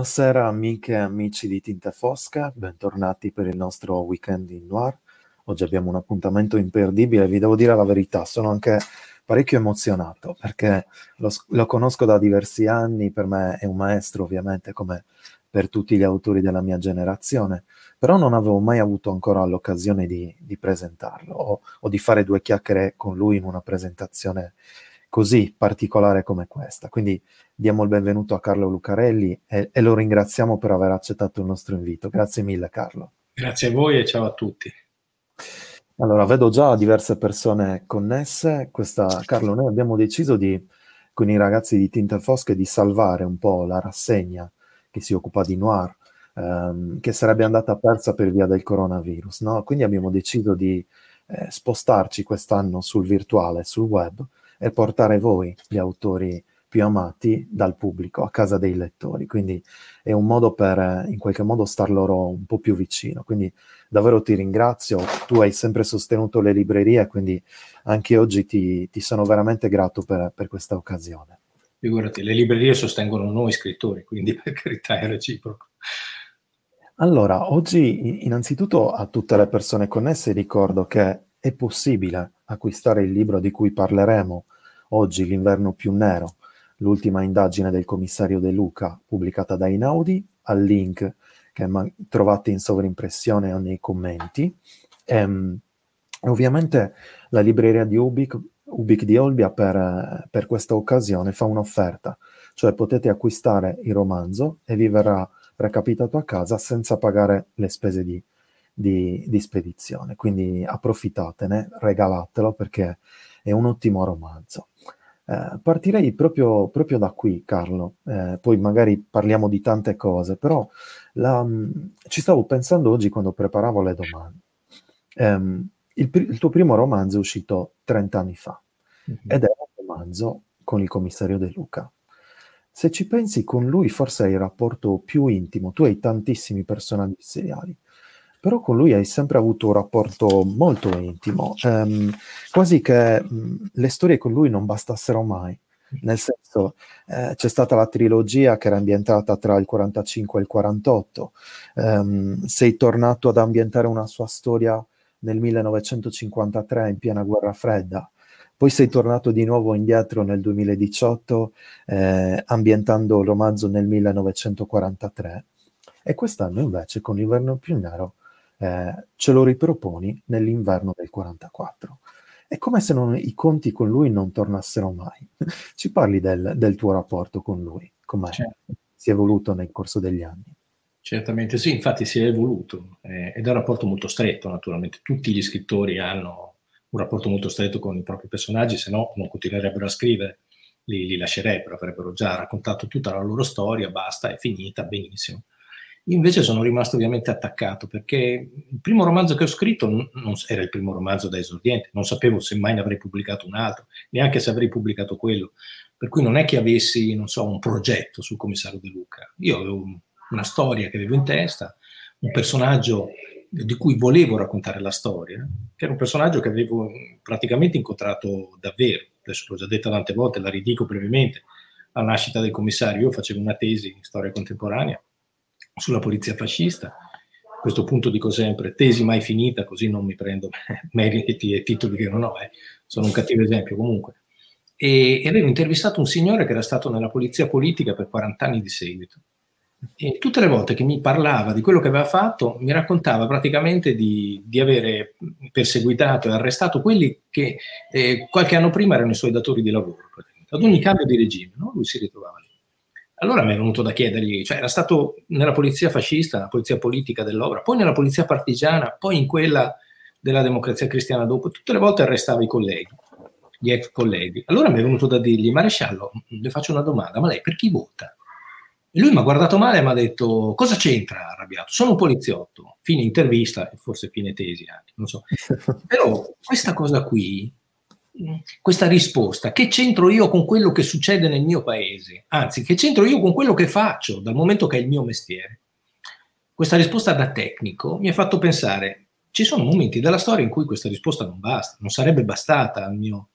Buonasera amiche e amici di Tinte Fosca, bentornati per il nostro weekend in noir. Oggi abbiamo un appuntamento imperdibile, vi devo dire la verità, sono anche parecchio emozionato perché lo, lo conosco da diversi anni, per me è un maestro ovviamente come per tutti gli autori della mia generazione, però non avevo mai avuto ancora l'occasione di, di presentarlo o, o, di fare due chiacchiere con lui in una presentazione così particolare come questa. Quindi diamo il benvenuto a Carlo Lucarelli e, e lo ringraziamo per aver accettato il nostro invito. Grazie mille Carlo. Grazie a voi e ciao a tutti. Allora, vedo già diverse persone connesse. Questa, Carlo, noi abbiamo deciso di, con i ragazzi di Tinte Fosche di salvare un po' la rassegna che si occupa di noir, ehm, che sarebbe andata persa per via del coronavirus. No? Quindi abbiamo deciso di eh, spostarci quest'anno sul virtuale, sul web, e portare voi, gli autori più amati, dal pubblico, a casa dei lettori. Quindi è un modo per, in qualche modo, star loro un po' più vicino. Quindi davvero ti ringrazio, tu hai sempre sostenuto le librerie, quindi anche oggi ti, ti sono veramente grato per, per questa occasione. Figurati, le librerie sostengono noi scrittori, quindi per carità è reciproco. Allora, oggi innanzitutto a tutte le persone connesse ricordo che è possibile acquistare il libro di cui parleremo oggi, L'inverno più nero, l'ultima indagine del commissario De Luca, pubblicata da Inaudi, al link che ma- trovate in sovrimpressione o nei commenti. E, ehm, ovviamente la libreria di Ubic Ubic di Olbia per, per questa occasione fa un'offerta, cioè potete acquistare il romanzo e vi verrà recapitato a casa senza pagare le spese di, di, di spedizione. Quindi approfittatene, regalatelo perché è un ottimo romanzo. Eh, partirei proprio, proprio, da qui, Carlo, eh, poi magari parliamo di tante cose, però la, ci stavo pensando oggi quando preparavo le domande. Um, il, il, tuo primo romanzo è uscito 30 anni fa mm-hmm. ed è un romanzo con il commissario De Luca. Se ci pensi, con lui forse hai il rapporto più intimo, tu hai tantissimi personaggi seriali, però con lui hai sempre avuto un rapporto molto intimo, ehm, quasi che mh, le storie con lui non bastassero mai. Nel senso, eh, c'è stata la trilogia che era ambientata tra il 45 e il 48, ehm, sei tornato ad ambientare una sua storia nel 1953 in piena guerra fredda. Poi sei tornato di nuovo indietro nel 2018 eh, ambientando il romanzo nel 1943 e quest'anno invece con l'inverno più nero eh, ce lo riproponi nell'inverno del 44. È come se non, i conti con lui non tornassero mai. Ci parli del, del tuo rapporto con lui, come certo. si è evoluto nel corso degli anni. Certamente sì, infatti si è evoluto eh, ed è un rapporto molto stretto naturalmente. Tutti gli scrittori hanno un rapporto molto stretto con i propri personaggi, se no non continuerebbero a scrivere, li, li lascerebbero, avrebbero già raccontato tutta la loro storia, basta, è finita, benissimo. Io invece sono rimasto ovviamente attaccato perché il primo romanzo che ho scritto non, era il primo romanzo da esordiente, non sapevo se mai ne avrei pubblicato un altro, neanche se avrei pubblicato quello. Per cui non è che avessi, non so, un progetto sul commissario De Luca. Io avevo una storia che avevo in testa, un personaggio di cui volevo raccontare la storia, che era un personaggio che avevo praticamente incontrato davvero. Adesso l'ho già detto tante volte, la ridico brevemente. La nascita del commissario, io facevo una tesi in storia contemporanea sulla polizia fascista. A questo punto dico sempre, tesi mai finita, così non mi prendo meriti e titoli che non ho, eh. sono un cattivo esempio comunque. E, e avevo intervistato un signore che era stato nella polizia politica per 40 anni di seguito. E tutte le volte che mi parlava di quello che aveva fatto, mi raccontava praticamente di, di avere perseguitato e arrestato quelli che eh, qualche anno prima erano i suoi datori di lavoro. Ad ogni cambio di regime, no? lui si ritrovava lì. Allora mi è venuto da chiedergli, cioè era stato nella polizia fascista, nella polizia politica dell'opera, poi nella polizia partigiana, poi in quella della democrazia cristiana dopo, tutte le volte arrestava i colleghi, gli ex colleghi. Allora mi è venuto da dirgli, maresciallo, le faccio una domanda, ma lei per chi vota? E lui mi ha guardato male e mi ha detto, cosa c'entra arrabbiato? Sono un poliziotto, fine intervista e forse fine tesi anche, non so. Però questa cosa qui questa risposta, che c'entro io con quello che succede nel mio paese? Anzi, che c'entro io con quello che faccio, dal momento che è il mio mestiere? Questa risposta da tecnico mi ha fatto pensare, ci sono momenti della storia in cui questa risposta non basta, non sarebbe bastata al mio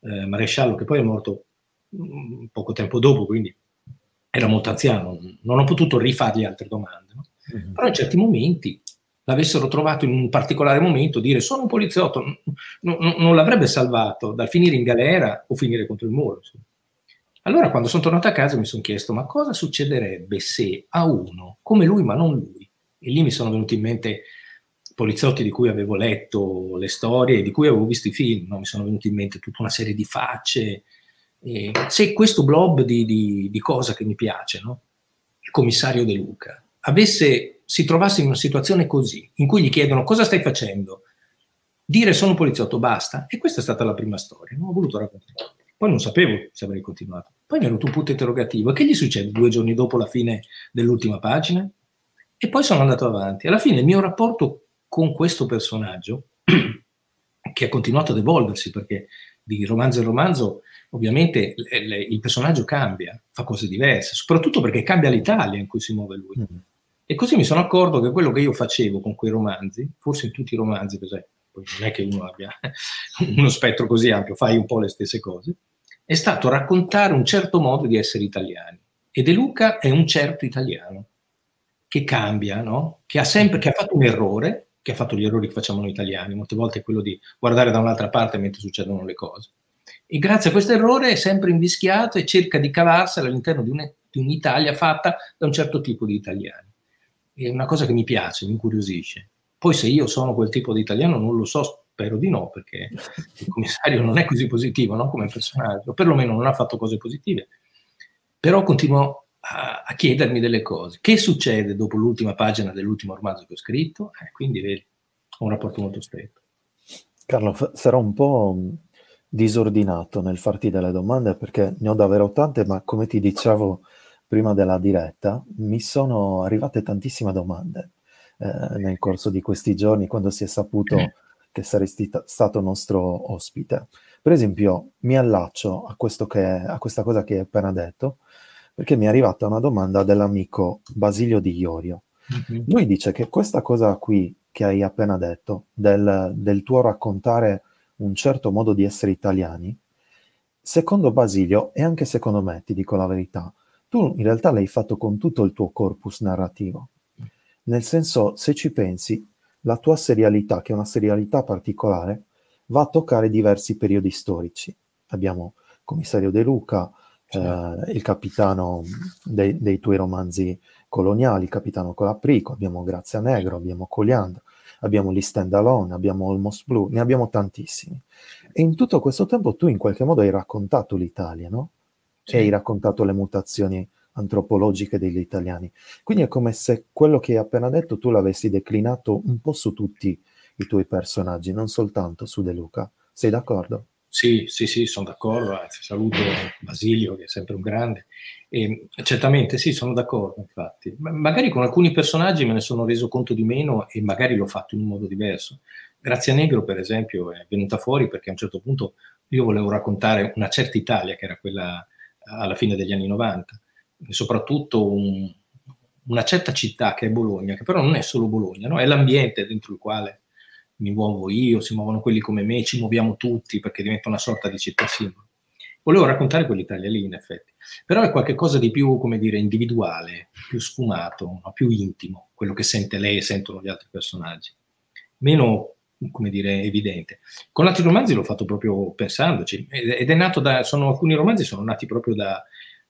eh, maresciallo, che poi è morto mm, poco tempo dopo, quindi era molto anziano, non ho potuto rifargli altre domande, no? mm-hmm. però in certi momenti l'avessero trovato in un particolare momento, dire sono un poliziotto, n- n- non l'avrebbe salvato dal finire in galera o finire contro il muro. Allora quando sono tornato a casa mi sono chiesto ma cosa succederebbe se a uno come lui ma non lui, e lì mi sono venuti in mente poliziotti di cui avevo letto le storie di cui avevo visto i film, no? mi sono venuti in mente tutta una serie di facce. E se questo blob di, di, di cosa che mi piace, no? il commissario De Luca, avesse, si trovasse in una situazione così, in cui gli chiedono cosa stai facendo, dire sono poliziotto, basta, e questa è stata la prima storia, non ho voluto raccontare. Poi non sapevo se avrei continuato. Poi mi è venuto un punto interrogativo. Che gli succede due giorni dopo la fine dell'ultima pagina? E poi sono andato avanti. Alla fine il mio rapporto con questo personaggio, che ha continuato ad evolversi, perché di romanzo in romanzo ovviamente il personaggio cambia, fa cose diverse, soprattutto perché cambia l'Italia in cui si muove lui. Mm. E così mi sono accorto che quello che io facevo con quei romanzi, forse in tutti i romanzi, perché poi non è che uno abbia uno spettro così ampio, fai un po' le stesse cose, è stato raccontare un certo modo di essere italiani. E De Luca è un certo italiano che cambia, no? che, ha sempre, che ha fatto un errore, che ha fatto gli errori che facciamo noi italiani, molte volte è quello di guardare da un'altra parte mentre succedono le cose. E grazie a questo errore è sempre invischiato e cerca di cavarsela all'interno di, un, di un'Italia fatta da un certo tipo di italiani. È una cosa che mi piace, mi incuriosisce. Poi se io sono quel tipo di italiano non lo so, spero di no, perché il commissario non è così positivo no? come personaggio, perlomeno non ha fatto cose positive. Però continuo a, a, chiedermi delle cose. Che succede dopo l'ultima pagina dell'ultimo romanzo che ho scritto? Eh, quindi vedi, ho un rapporto molto stretto. Carlo, f- sarò un po' disordinato nel farti delle domande perché ne ho davvero tante, ma come ti dicevo prima della diretta, mi sono arrivate tantissime domande eh, nel corso di questi giorni quando si è saputo mm che saresti t- stato nostro ospite. Per esempio, mi allaccio a, che, a questa cosa che hai appena detto, perché mi è arrivata una domanda dell'amico Basilio Di Iorio. Mm-hmm. Lui dice che questa cosa qui che hai appena detto, del, del tuo raccontare un certo modo di essere italiani, secondo Basilio e anche secondo me, ti dico la verità, tu in realtà l'hai fatto con tutto il tuo corpus narrativo. Nel senso, se ci pensi, la tua serialità, che è una serialità particolare, va a toccare diversi periodi storici. Abbiamo commissario De Luca, certo. eh, il capitano dei, dei, tuoi romanzi coloniali, il capitano Colaprico, abbiamo Grazia Negro, abbiamo Coliandro, abbiamo gli stand alone, abbiamo Almost Blue, ne abbiamo tantissimi. E in tutto questo tempo tu in qualche modo hai raccontato l'Italia, no? Sì. E hai raccontato le mutazioni antropologiche degli italiani. Quindi è come se quello che hai appena detto tu l'avessi declinato un po' su tutti i tuoi personaggi, non soltanto su De Luca. Sei d'accordo? Sì, sì, sì, sono d'accordo, anzi saluto Basilio che è sempre un grande. E, certamente sì, sono d'accordo, infatti. magari con alcuni personaggi me ne sono reso conto di meno e magari l'ho fatto in un modo diverso. Grazia Negro, per esempio, è venuta fuori perché a un certo punto io volevo raccontare una certa Italia, che era quella alla fine degli anni 90 e soprattutto un, una certa città che è Bologna, che però non è solo Bologna, no? è l'ambiente dentro il quale mi muovo io, si muovono quelli come me, ci muoviamo tutti perché diventa una sorta di città simbolo. Volevo raccontare quell'Italia lì, in effetti, però è qualcosa di più, come dire, individuale, più sfumato, più intimo, quello che sente lei e sentono gli altri personaggi. Meno, come dire, evidente. Con altri romanzi l'ho fatto proprio pensandoci, ed è nato da, sono alcuni romanzi sono nati proprio da,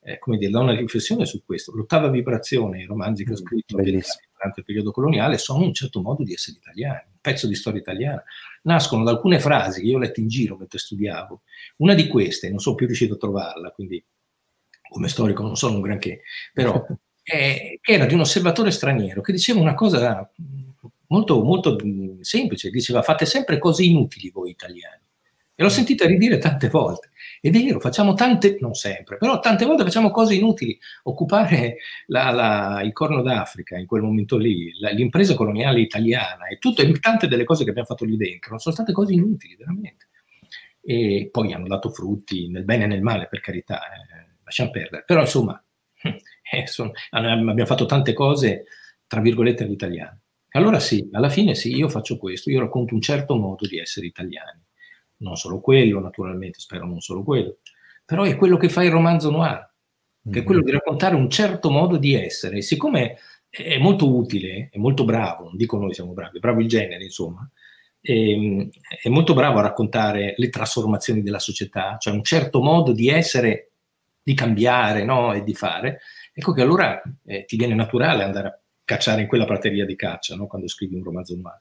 eh, come dire, da una riflessione su questo. L'ottava vibrazione, i romanzi che ho mm, scritto durante il periodo coloniale, sono un certo modo di essere italiani, un pezzo di storia italiana. Nascono da alcune frasi che io ho letto in giro mentre studiavo. Una di queste, non sono più riuscito a trovarla, quindi come storico non sono un granché, però eh, era di un osservatore straniero che diceva una cosa molto, molto mm, semplice, diceva fate sempre cose inutili voi italiani. E l'ho mm. sentita ridire tante volte. È vero, facciamo tante, non sempre, però tante volte facciamo cose inutili. Occupare la, la, il Corno d'Africa in quel momento lì, la, l'impresa coloniale italiana e tutte tante delle cose che abbiamo fatto lì dentro sono state cose inutili, veramente. E poi hanno dato frutti nel bene e nel male, per carità, eh, lasciamo perdere. Però insomma, eh, sono, abbiamo fatto tante cose, tra virgolette, all'italiano. Allora sì, alla fine sì, io faccio questo, io racconto un certo modo di essere italiani non solo quello, naturalmente, spero non solo quello, però è quello che fa il romanzo noir. che è quello di raccontare un certo modo di essere. Siccome è molto utile, è molto bravo, non dico noi siamo bravi, è bravo il genere, insomma, è, ehm, è molto bravo a raccontare le trasformazioni della società, cioè un certo modo di essere, di cambiare no? e di fare, ecco che allora eh, ti viene naturale andare a cacciare in quella prateria di caccia no? quando scrivi un romanzo umano.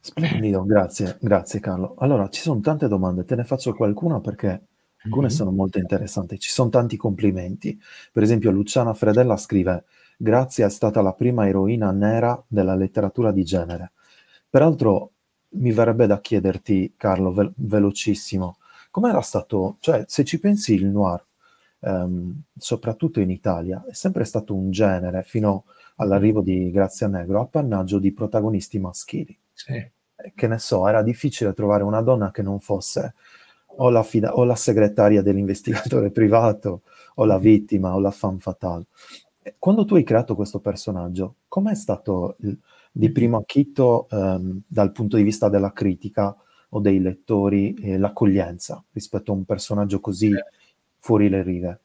Splendido, grazie, grazie Carlo. Allora, ci sono tante domande, te ne faccio qualcuna perché alcune mm-hmm. sono molto interessanti. Ci sono tanti complimenti. Per esempio, Luciana Fredella scrive: Grazia è stata la prima eroina nera della letteratura di genere. Peraltro, mi verrebbe da chiederti, Carlo, ve- velocissimo, com'era stato, cioè, se ci pensi, il noir, ehm, soprattutto in Italia, è sempre stato un genere fino all'arrivo di Grazia Negro, appannaggio di protagonisti maschili. Sì. Eh, che ne so, era difficile trovare una donna che non fosse o la, fida- o la segretaria dell'investigatore privato, o la vittima, o la femme fatale. Quando tu hai creato questo personaggio, com'è stato il, di primo acchito ehm, dal punto di vista della critica o dei lettori eh, l'accoglienza rispetto a un personaggio così fuori le rive?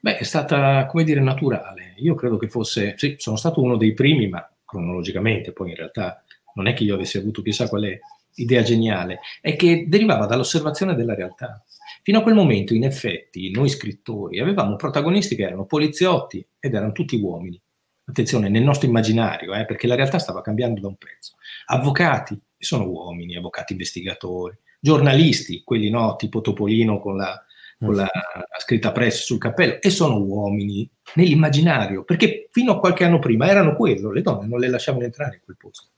Beh, è stata, come dire, naturale. Io credo che fosse, sì, sono stato uno dei primi, ma cronologicamente, poi in realtà non è che io avessi avuto chissà quale idea geniale, è che derivava dall'osservazione della realtà. Fino a quel momento, in effetti, noi scrittori avevamo protagonisti che erano poliziotti ed erano tutti uomini. Attenzione, nel nostro immaginario, eh, perché la realtà stava cambiando da un pezzo. Avvocati, sono uomini, avvocati investigatori. Giornalisti, quelli no, tipo Topolino con la, con la scritta press sul cappello, e sono uomini nell'immaginario, perché fino a qualche anno prima erano quello, le donne non le lasciavano entrare in quel posto.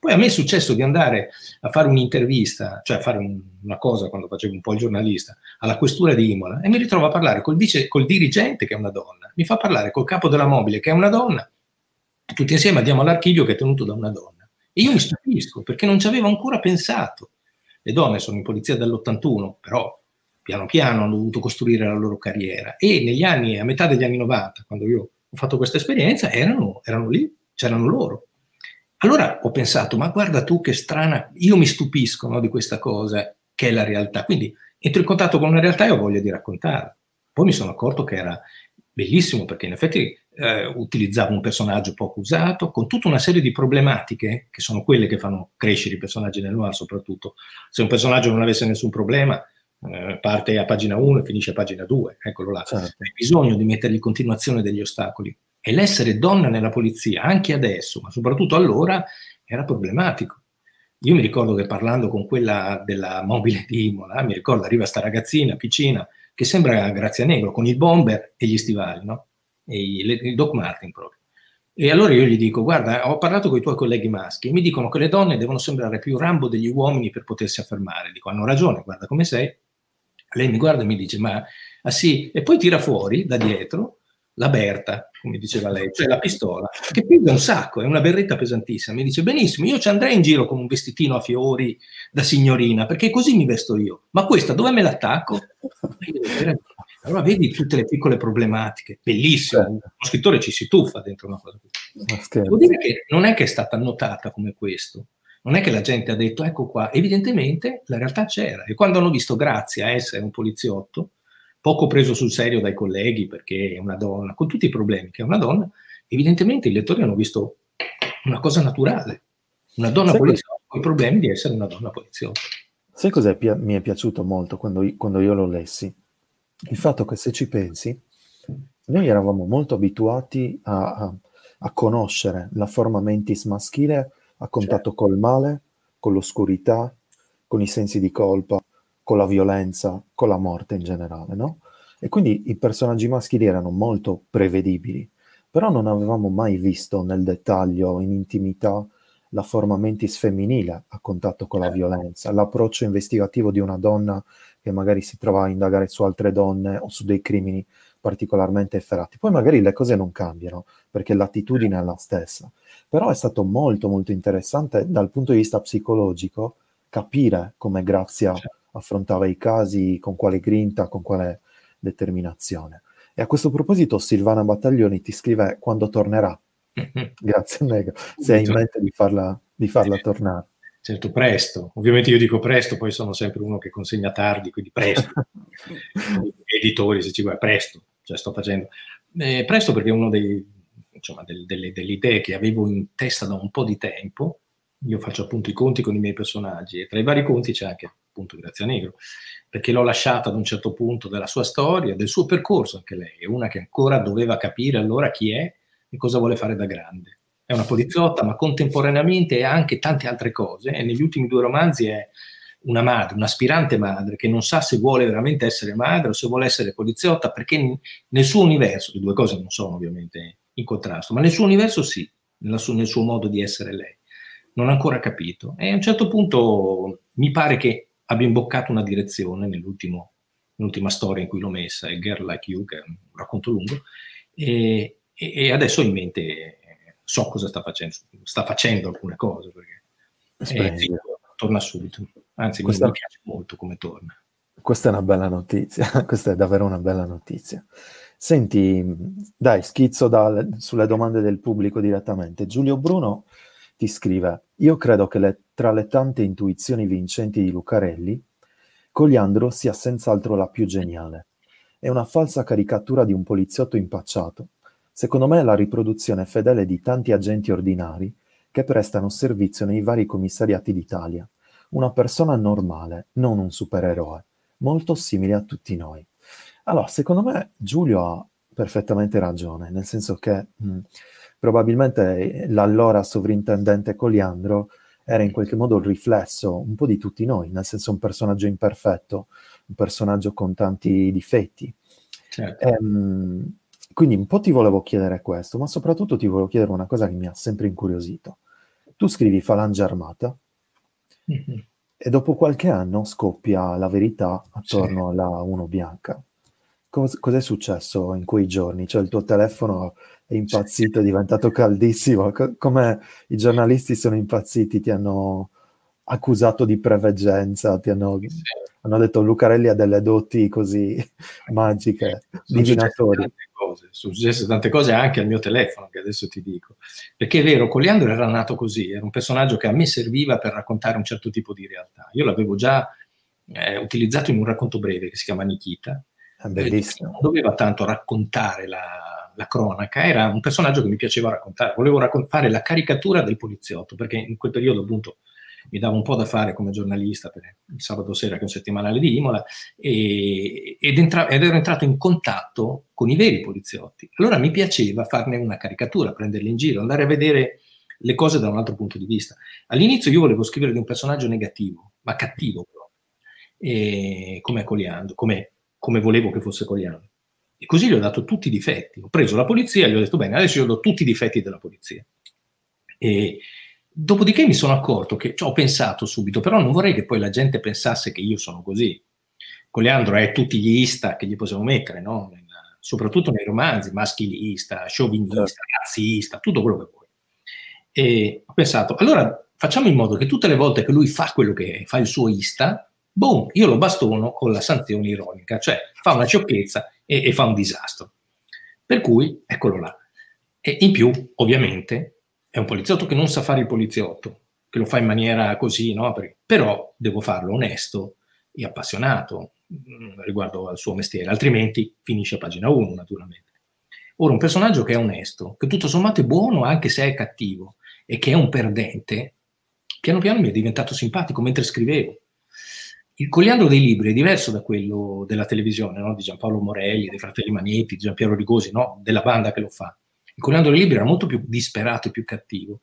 Poi a me è successo di andare a fare un'intervista, cioè a fare un, una cosa quando facevo un po' il giornalista, alla questura di Imola e mi ritrovo a parlare col, vice, col dirigente che è una donna, mi fa parlare col capo della mobile che è una donna, tutti insieme andiamo all'archivio che è tenuto da una donna. E io mi stupisco perché non ci avevo ancora pensato. Le donne sono in polizia dall'81, però piano piano hanno dovuto costruire la loro carriera e negli anni, a metà degli anni 90, quando io ho fatto questa esperienza, erano, erano lì, c'erano loro. Allora ho pensato, ma guarda tu che strana, io mi stupisco no, di questa cosa che è la realtà. Quindi entro in contatto con una realtà e ho voglia di raccontarla. Poi mi sono accorto che era bellissimo perché in effetti eh, utilizzavo un personaggio poco usato, con tutta una serie di problematiche che sono quelle che fanno crescere i personaggi nel noir soprattutto. Se un personaggio non avesse nessun problema, eh, parte a pagina 1 e finisce a pagina 2, eccolo là. Certo. Hai bisogno di mettergli continuazione degli ostacoli. E l'essere donna nella polizia, anche adesso, ma soprattutto allora, era problematico. Io mi ricordo che parlando con quella della mobile di Imola, mi ricordo arriva sta ragazzina piccina che sembra Grazia Negro con il bomber e gli stivali, no? E il Doc Martin proprio. E allora io gli dico, guarda, ho parlato con i tuoi colleghi maschi e mi dicono che le donne devono sembrare più Rambo degli uomini per potersi affermare. Dico, hanno ragione, guarda come sei. Lei mi guarda e mi dice, ma ah sì, e poi tira fuori da dietro la Berta, come diceva lei, cioè la pistola, che pesa un sacco, è una berretta pesantissima. Mi dice, benissimo, io ci andrei in giro con un vestitino a fiori da signorina, perché così mi vesto io. Ma questa dove me l'attacco? Allora vedi tutte le piccole problematiche, bellissimo, certo. uno scrittore ci si tuffa dentro una cosa così. Devo dire che non è che è stata notata come questo, non è che la gente ha detto ecco qua, evidentemente la realtà c'era e quando hanno visto Grazia essere un poliziotto, poco preso sul serio dai colleghi perché è una donna, con tutti i problemi che è una donna, evidentemente i lettori hanno visto una cosa naturale, una donna poliziotta con i problemi di essere una donna poliziotta. Sai cosa mi è piaciuto molto quando, quando io lo lessi? Il fatto che se ci pensi, noi eravamo molto abituati a, a, a conoscere la forma mentis maschile a contatto certo. col male, con l'oscurità, con i sensi di colpa, con la violenza, con la morte in generale, no? E quindi i personaggi maschili erano molto prevedibili, però non avevamo mai visto nel dettaglio, in intimità, la forma mentis femminile a contatto con la violenza, l'approccio investigativo di una donna che magari si trova a indagare su altre donne o su dei crimini particolarmente efferati. Poi magari le cose non cambiano, perché l'attitudine è la stessa. Però è stato molto molto interessante dal punto di vista psicologico capire come Grazia certo affrontava i casi, con quale grinta, con quale determinazione. E a questo proposito Silvana Battaglioni ti scrive quando tornerà. Grazie Nego, se hai in mente di farla, di farla tornare. certo presto. Ovviamente io dico presto, poi sono sempre uno che consegna tardi, quindi presto. Editori, se ci vuoi, presto, cioè sto facendo. Eh, presto perché è una delle, delle, delle idee che avevo in testa da un po' di tempo. Io faccio appunto i conti con i miei personaggi e tra i vari conti c'è anche appunto Grazia Negro, perché l'ho lasciata ad un certo punto della sua storia, del suo percorso anche lei, è una che ancora doveva capire allora chi è e cosa vuole fare da grande è una poliziotta, ma contemporaneamente è anche tante altre cose. E negli ultimi due romanzi è una madre, un'aspirante madre, che non sa se vuole veramente essere madre o se vuole essere poliziotta, perché nel suo universo, le due cose non sono ovviamente in contrasto, ma nel suo universo sì, nel suo, nel suo modo di essere lei. Non ha ancora capito. E a un certo punto mi pare che abbia imboccato una direzione nell'ultima storia in cui l'ho messa, è Girl Like You, che è un racconto lungo, e, e adesso ho in mente so cosa sta facendo, sta facendo alcune cose, perché eh, sì, torna subito. Anzi, questa, mi piace molto come torna. Questa è una bella notizia, questa è davvero una bella notizia. Senti, dai, schizzo da, sulle domande del pubblico direttamente. Giulio Bruno ti scrive, io credo che le, tra le tante intuizioni vincenti di Lucarelli, Cogliandro sia senz'altro la più geniale. È una falsa caricatura di un poliziotto impacciato, Secondo me è la riproduzione fedele di tanti agenti ordinari che prestano servizio nei vari commissariati d'Italia. Una persona normale, non un supereroe, molto simile a tutti noi. Allora, secondo me Giulio ha perfettamente ragione, nel senso che mh, probabilmente l'allora sovrintendente Coliandro era in qualche modo il riflesso un po' di tutti noi, nel senso un personaggio imperfetto, un personaggio con tanti difetti. Certo. E, mh, quindi un po' ti volevo chiedere questo, ma soprattutto ti volevo chiedere una cosa che mi ha sempre incuriosito. Tu scrivi Falange Armata mm-hmm. e dopo qualche anno scoppia la verità attorno sì. alla 1 bianca. Cos- cos'è successo in quei giorni? Cioè il tuo telefono è impazzito, è diventato caldissimo. Co- come i giornalisti sono impazziti, ti hanno accusato di preveggenza, ti hanno, sì. hanno detto Lucarelli ha delle doti così magiche, divinatori cose, sono successe tante cose anche al mio telefono, che adesso ti dico. Perché è vero, Coliandro era nato così, era un personaggio che a me serviva per raccontare un certo tipo di realtà. Io l'avevo già eh, utilizzato in un racconto breve che si chiama Nikita. Bellissimo. Non doveva tanto raccontare la, la, cronaca, era un personaggio che mi piaceva raccontare. Volevo raccont- fare la caricatura del poliziotto, perché in quel periodo appunto mi dava un po' da fare come giornalista per il sabato sera che è un settimanale di Imola e, ed, entra, ed, ero entrato in contatto con i veri poliziotti. Allora mi piaceva farne una caricatura, prenderli in giro, andare a vedere le cose da un altro punto di vista. All'inizio io volevo scrivere di un personaggio negativo, ma cattivo però, e, come Coliando, come, come volevo che fosse Coliando. E così gli ho dato tutti i difetti. Ho preso la polizia e gli ho detto, bene, adesso io do tutti i difetti della polizia. E, Dopodiché mi sono accorto che cioè, ho pensato subito, però non vorrei che poi la gente pensasse che io sono così. Con Leandro è tutti gli ista che gli possiamo mettere, no? soprattutto nei romanzi, maschilista, sciovinista, certo. razzista, tutto quello che vuoi. E ho pensato, allora facciamo in modo che tutte le volte che lui fa quello che fa il suo ista, boom, io lo bastono con la sanzione ironica, cioè fa una sciocchezza e, e fa un disastro. Per cui, eccolo là. E in più, ovviamente, è un poliziotto che non sa fare il poliziotto, che lo fa in maniera così, no? però devo farlo onesto e appassionato mm, riguardo al suo mestiere, altrimenti finisce a pagina 1 naturalmente. Ora, un personaggio che è onesto, che tutto sommato è buono anche se è cattivo e che è un perdente, piano piano mi è diventato simpatico mentre scrivevo. Il coliandro dei libri è diverso da quello della televisione, no? di Giampaolo Morelli, dei fratelli Magnetti, di Giampiero Rigosi, no? della banda che lo fa. Il Coliandro del Libro era molto più disperato e più cattivo.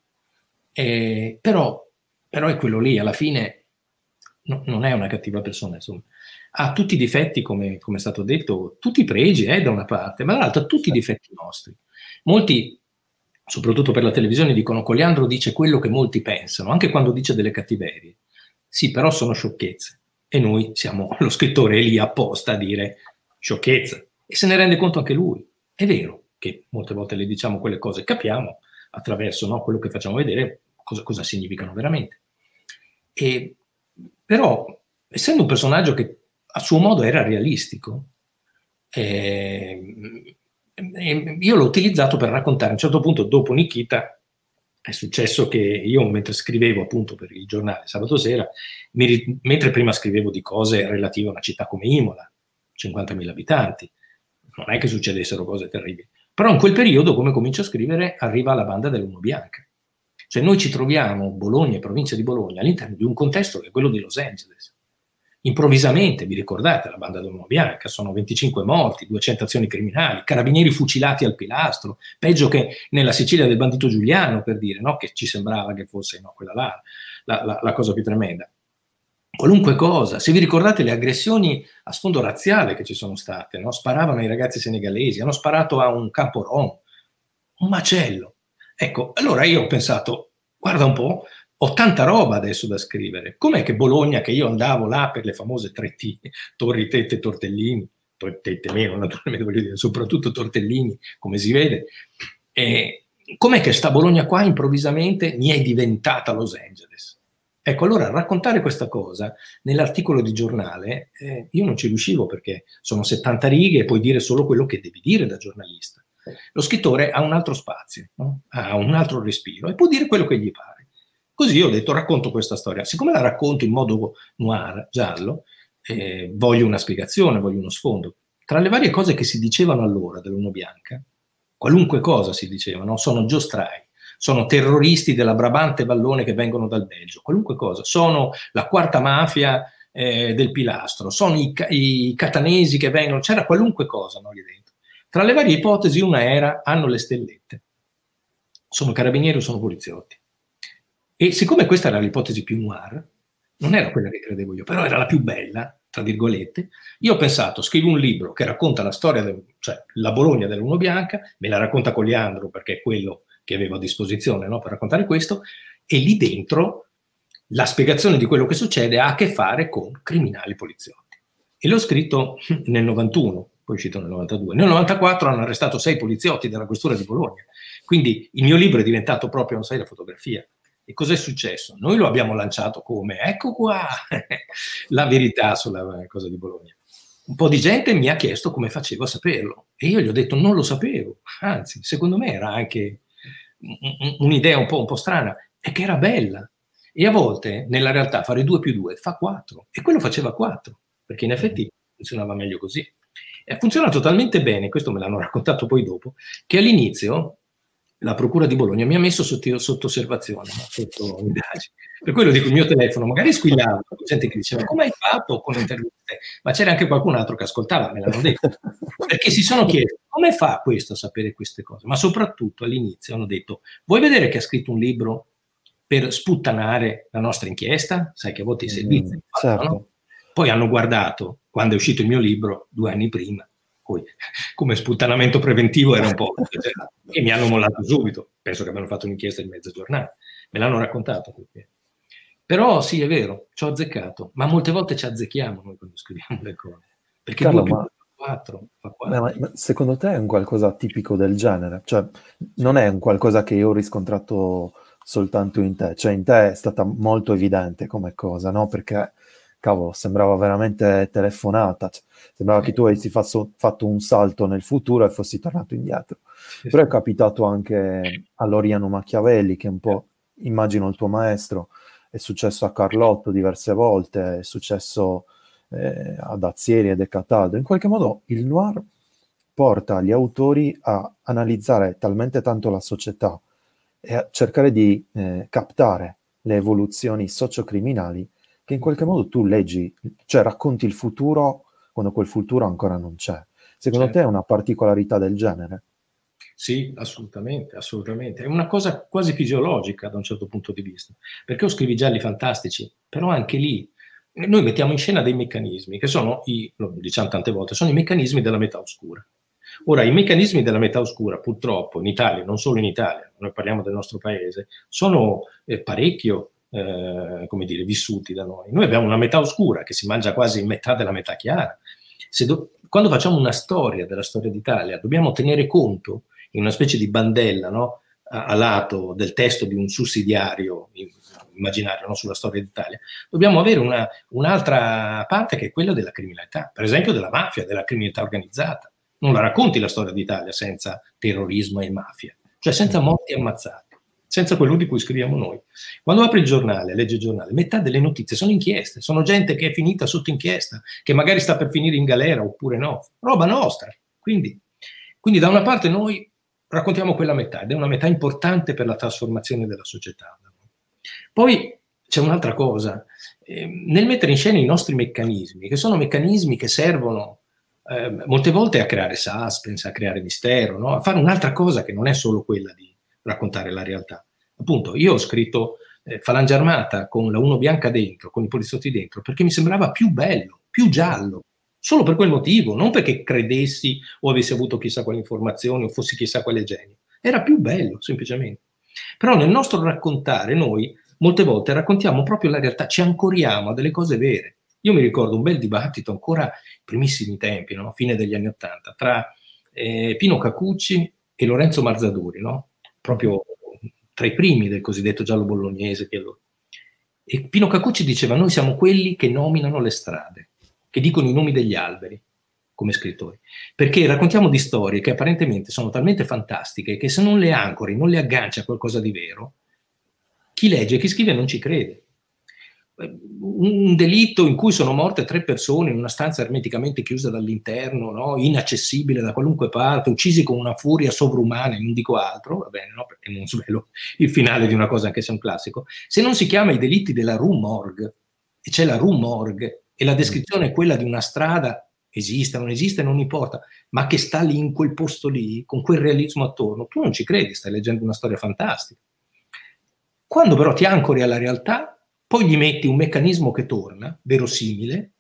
Eh, però, però, è quello lì, alla fine no, non è una cattiva persona, insomma. Ha tutti i difetti, come, come è stato detto, tutti i pregi, eh, da una parte, ma dall'altra tutti i difetti nostri. Molti, soprattutto per la televisione, dicono Coliandro dice quello che molti pensano, anche quando dice delle cattiverie. Sì, però sono sciocchezze. E noi siamo, lo scrittore lì apposta a dire sciocchezze. E se ne rende conto anche lui. È vero, che molte volte le diciamo quelle cose, capiamo attraverso no, quello che facciamo vedere cosa, cosa significano veramente. E, però, essendo un personaggio che a suo modo era realistico, eh, io l'ho utilizzato per raccontare a un certo punto, dopo Nikita, è successo che io mentre scrivevo appunto per il giornale sabato sera, mi, mentre prima scrivevo di cose relative a una città come Imola, 50.000 abitanti, non è che succedessero cose terribili, però in quel periodo come comincio a scrivere arriva la banda dell'Uno Bianca. Cioè noi ci troviamo, Bologna e provincia di Bologna, all'interno di un contesto che è quello di Los Angeles improvvisamente, vi ricordate la banda dell'uomo bianca, sono 25 morti, 200 azioni criminali, carabinieri fucilati al pilastro, peggio che nella Sicilia del bandito Giuliano, per dire, no? che ci sembrava che fosse no, quella là, la, la, la, cosa più tremenda. Qualunque cosa, se vi ricordate le aggressioni a sfondo razziale che ci sono state, no? sparavano ai ragazzi senegalesi, hanno sparato a un campo rom, un macello. Ecco, allora io ho pensato, guarda un po', ho tanta roba adesso da scrivere. Com'è che Bologna, che io andavo là per le famose tre T, Torri, Tette, Tortellini, Tette meno naturalmente, voglio dire, soprattutto Tortellini, come si vede, e com'è che sta Bologna qua improvvisamente mi è diventata Los Angeles? Ecco, allora raccontare questa cosa nell'articolo di giornale, eh, io non ci riuscivo perché sono 70 righe e puoi dire solo quello che devi dire da giornalista. Lo scrittore ha un altro spazio, no? ha un altro respiro e può dire quello che gli pare. Così ho detto, racconto questa storia. Siccome la racconto in modo noir, giallo, eh, voglio una spiegazione, voglio uno sfondo. Tra le varie cose che si dicevano allora dell'Uno Bianca, qualunque cosa si dicevano, sono giostrai, sono terroristi della Brabante Vallone che vengono dal Belgio, qualunque cosa, sono la quarta mafia eh, del pilastro, sono i, i, catanesi che vengono, c'era qualunque cosa no, lì dentro. Tra le varie ipotesi una era hanno le stellette, sono carabinieri o sono poliziotti. E siccome questa era l'ipotesi più noir, non era quella che credevo io, però era la più bella, tra virgolette, io ho pensato, scrivo un libro che racconta la storia, del, cioè la Bologna dell'Uno Bianca, me la racconta Coliandro perché è quello che avevo a disposizione no, per raccontare questo, e lì dentro la spiegazione di quello che succede ha a che fare con criminali poliziotti. E l'ho scritto nel 91, poi è uscito nel 92. Nel 94 hanno arrestato sei poliziotti della questura di Bologna. Quindi il mio libro è diventato proprio, non sai, la fotografia. E cos'è successo? Noi lo abbiamo lanciato come, ecco qua, la verità sulla cosa di Bologna. Un po' di gente mi ha chiesto come facevo a saperlo e io gli ho detto non lo sapevo, anzi, secondo me era anche un'idea un po', un po' strana, è che era bella. E a volte nella realtà fare 2 più 2 fa 4 e quello faceva 4, perché in effetti funzionava meglio così. E ha funzionato talmente bene, questo me l'hanno raccontato poi dopo, che all'inizio la Procura di Bologna mi ha messo sotto, sotto osservazione, sotto indagine. Per quello dico il mio telefono, magari squillava, gente che diceva come hai fatto con le interviste, ma c'era anche qualcun altro che ascoltava, me l'hanno detto, perché si sono chiesti come fa questo a sapere queste cose, ma soprattutto all'inizio hanno detto vuoi vedere che ha scritto un libro per sputtanare la nostra inchiesta? Sai che a volte i servizi mm, fanno, certo. no? Poi hanno guardato, quando è uscito il mio libro, due anni prima, poi come sputtanamento preventivo era un po' e mi hanno mollato subito. Penso che abbiano fatto un'inchiesta di mezza giornata. Me l'hanno raccontato. Però sì, è vero, ci ho azzeccato, ma molte volte ci azzecchiamo noi quando scriviamo le cose. Perché Carlo, ma... 4 fa 4. Ma, ma secondo te è un qualcosa tipico del genere? Cioè, non è un qualcosa che io ho riscontrato soltanto in te, cioè in te è stata molto evidente come cosa, no? Perché cavolo, sembrava veramente telefonata, cioè, sembrava che tu avessi fatto, fatto, un salto nel futuro e fossi tornato indietro. Sì, Però è capitato anche a Loriano Machiavelli, che è un po', immagino, il tuo maestro, è successo a Carlotto diverse volte, è successo eh, ad Azieri e De Cataldo. In qualche modo il noir porta gli autori a analizzare talmente tanto la società e a cercare di eh, captare le evoluzioni sociocriminali che in qualche modo tu leggi, cioè racconti il futuro quando quel futuro ancora non c'è. Secondo certo. te è una particolarità del genere? Sì, assolutamente, assolutamente. È una cosa quasi fisiologica da un certo punto di vista, perché io scrivi gialli fantastici, però anche lì noi mettiamo in scena dei meccanismi che sono, i, lo diciamo tante volte, sono i meccanismi della metà oscura. Ora, i meccanismi della metà oscura, purtroppo, in Italia, non solo in Italia, noi parliamo del nostro paese, sono eh, parecchio eh, come dire, vissuti da noi. Noi abbiamo una metà oscura che si mangia quasi metà della metà chiara. Do- quando facciamo una storia della storia d'Italia, dobbiamo tenere conto, in una specie di bandella, no? a-, a, lato del testo di un sussidiario immaginario no? sulla storia d'Italia, dobbiamo avere una, un'altra parte che è quella della criminalità, per esempio della mafia, della criminalità organizzata. Non la racconti la storia d'Italia senza terrorismo e mafia, cioè senza morti ammazzati. Senza quello di cui scriviamo noi. Quando apri il giornale, leggi il giornale, metà delle notizie sono inchieste, sono gente che è finita sotto inchiesta, che magari sta per finire in galera oppure no, roba nostra. Quindi, quindi da una parte noi raccontiamo quella metà ed è una metà importante per la trasformazione della società. Poi c'è un'altra cosa, eh, nel mettere in scena i nostri meccanismi, che sono meccanismi che servono eh, molte volte a creare suspense, a creare mistero, no? a fare un'altra cosa che non è solo quella di raccontare la realtà. Appunto, io ho scritto eh, Falange Armata con la 1 bianca dentro, con i poliziotti dentro, perché mi sembrava più bello, più giallo, solo per quel motivo, non perché credessi o avessi avuto chissà quale informazione o fossi chissà quale genio. Era più bello, semplicemente. Però nel nostro raccontare noi molte volte raccontiamo proprio la realtà, ci ancoriamo a delle cose vere. Io mi ricordo un bel dibattito ancora ai primissimi tempi, no? fine degli anni Ottanta, tra eh, Pino Cacucci e Lorenzo Marzaduri, no? Proprio tra i primi del cosiddetto giallo bolognese. E Pino Cacucci diceva: Noi siamo quelli che nominano le strade, che dicono i nomi degli alberi come scrittori, perché raccontiamo di storie che apparentemente sono talmente fantastiche che se non le ancori, non le agganci a qualcosa di vero, chi legge e chi scrive non ci crede un delitto in cui sono morte tre persone in una stanza ermeticamente chiusa dall'interno, no? inaccessibile da qualunque parte, uccisi con una furia sovrumana, non dico altro, va bene, no? perché non svelo il finale di una cosa anche se è un classico, se non si chiama i delitti della Rue Morgue, e c'è la Rue Morgue, e la descrizione è quella di una strada, esiste, non esiste, non importa, ma che sta lì in quel posto lì, con quel realismo attorno, tu non ci credi, stai leggendo una storia fantastica. Quando però ti ancori alla realtà, poi gli metti un meccanismo che torna, verosimile,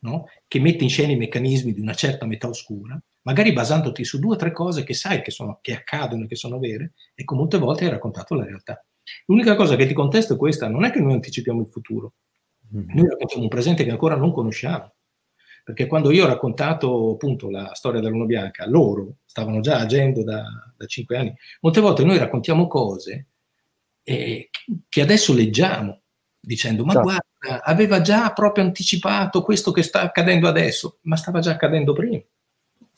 no? che mette in scena i meccanismi di una certa metà oscura, magari basandoti su due o tre cose che sai che, sono, che accadono e che sono vere, e con molte volte hai raccontato la realtà. L'unica cosa che ti contesto è questa, non è che noi anticipiamo il futuro, mm-hmm. noi raccontiamo un presente che ancora non conosciamo. Perché quando io ho raccontato appunto la storia della Luna Bianca, loro stavano già agendo da, da cinque anni, molte volte noi raccontiamo cose eh, che adesso leggiamo, dicendo ma certo. guarda, aveva già proprio anticipato questo che sta accadendo adesso, ma stava già accadendo prima.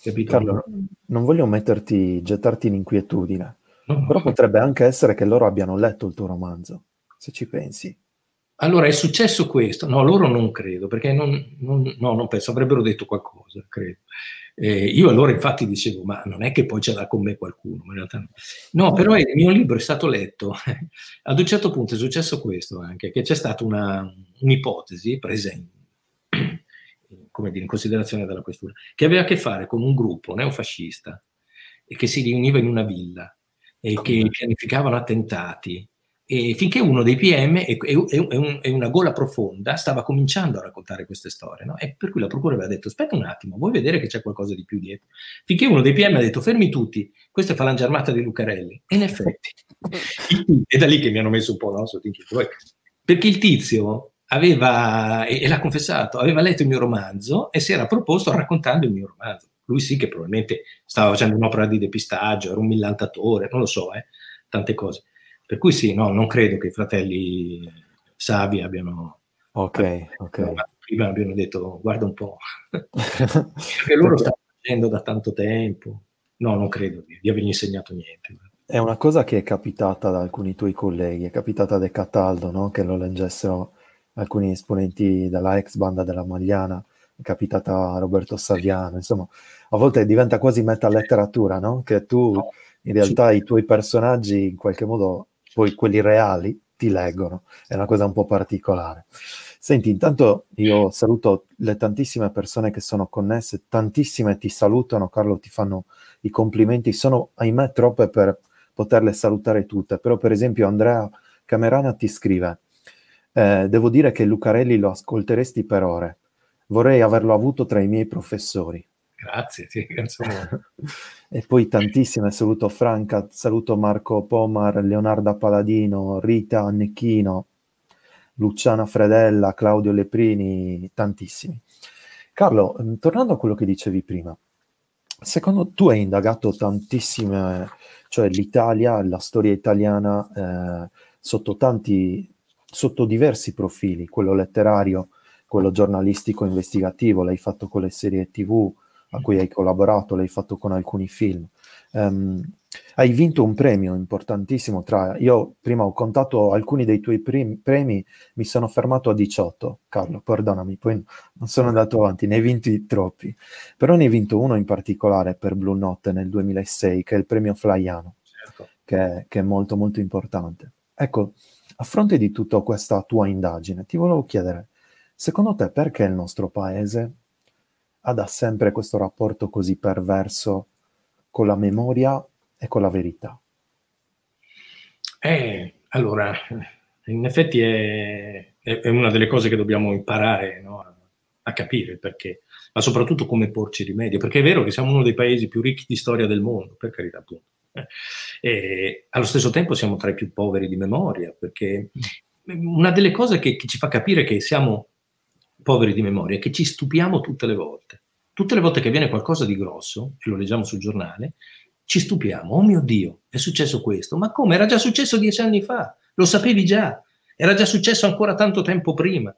Capito? Carlo, non voglio metterti, gettarti in inquietudine, no. però potrebbe anche essere che loro abbiano letto il tuo romanzo, se ci pensi. Allora è successo questo? No, loro non credo, perché non, non, no, non penso, avrebbero detto qualcosa, credo. Eh, io allora infatti dicevo, ma non è che poi ce l'ha con me qualcuno, in realtà no. no però il mio libro è stato letto, ad un certo punto è successo questo anche, che c'è stata una, un'ipotesi presa in, come dire, in considerazione dalla questura, che aveva a che fare con un gruppo neofascista e che si riuniva in una villa e che pianificavano attentati e finché uno dei PM è, è, un, è, una gola profonda stava cominciando a raccontare queste storie, no? e per cui la procura aveva detto aspetta un attimo, vuoi vedere che c'è qualcosa di più dietro? Finché uno dei PM ha detto fermi tutti, questa è Falange Armata di Lucarelli, e in effetti, è da lì che mi hanno messo un po' no, sotto perché il tizio aveva, e, e l'ha confessato, aveva letto il mio romanzo e si era proposto raccontando il mio romanzo. Lui sì che probabilmente stava facendo un'opera di depistaggio, era un millantatore, non lo so, eh, tante cose. Per cui sì, no, non credo che i fratelli Savi abbiano... Ok, ok. Prima abbiano detto, guarda un po', perché loro stanno facendo da tanto tempo. No, non credo di, di avergli insegnato niente. È una cosa che è capitata da alcuni tuoi colleghi, è capitata De Cataldo, no? che lo leggessero alcuni esponenti della ex banda della Magliana, è capitata a Roberto Saviano, insomma, a volte diventa quasi metaletteratura, no? che tu in realtà i tuoi personaggi in qualche modo poi quelli reali ti leggono, è una cosa un po' particolare. Senti, intanto io saluto le tantissime persone che sono connesse, tantissime ti salutano, Carlo ti fanno i complimenti, sono ahimè troppe per poterle salutare tutte, però per esempio Andrea Camerana ti scrive, eh, devo dire che Lucarelli lo ascolteresti per ore, vorrei averlo avuto tra i miei professori. Grazie, sì, e poi tantissime, saluto Franca, saluto Marco Pomar, Leonardo Paladino, Rita Annecchino, Luciana Fredella, Claudio Leprini, tantissimi. Carlo, mm, tornando a quello che dicevi prima, secondo tu hai indagato tantissime, cioè l'Italia, la storia italiana, eh, sotto tanti, sotto diversi profili, quello letterario, quello giornalistico investigativo, l'hai fatto con le serie tv, a cui hai collaborato, l'hai fatto con alcuni film. Um, hai vinto un premio importantissimo. Tra, io prima ho contato alcuni dei tuoi primi, premi, mi sono fermato a 18, Carlo, perdonami, poi non sono andato avanti, ne hai vinti troppi. Però ne hai vinto uno in particolare per Blue Note nel 2006, che è il premio Flaiano, certo. che, che è molto molto importante. Ecco, a fronte di tutta questa tua indagine, ti volevo chiedere, secondo te perché il nostro paese ha da sempre questo rapporto così perverso con la memoria e con la verità? Eh, allora, in effetti è, è, una delle cose che dobbiamo imparare no? a, capire perché, ma soprattutto come porci rimedio, perché è vero che siamo uno dei paesi più ricchi di storia del mondo, per carità appunto. Eh. E allo stesso tempo siamo tra i più poveri di memoria, perché una delle cose che, che ci fa capire che siamo poveri di memoria che ci stupiamo tutte le volte. Tutte le volte che viene qualcosa di grosso, e lo leggiamo sul giornale, ci stupiamo, oh mio Dio, è successo questo, ma come? Era già successo dieci anni fa, lo sapevi già, era già successo ancora tanto tempo prima.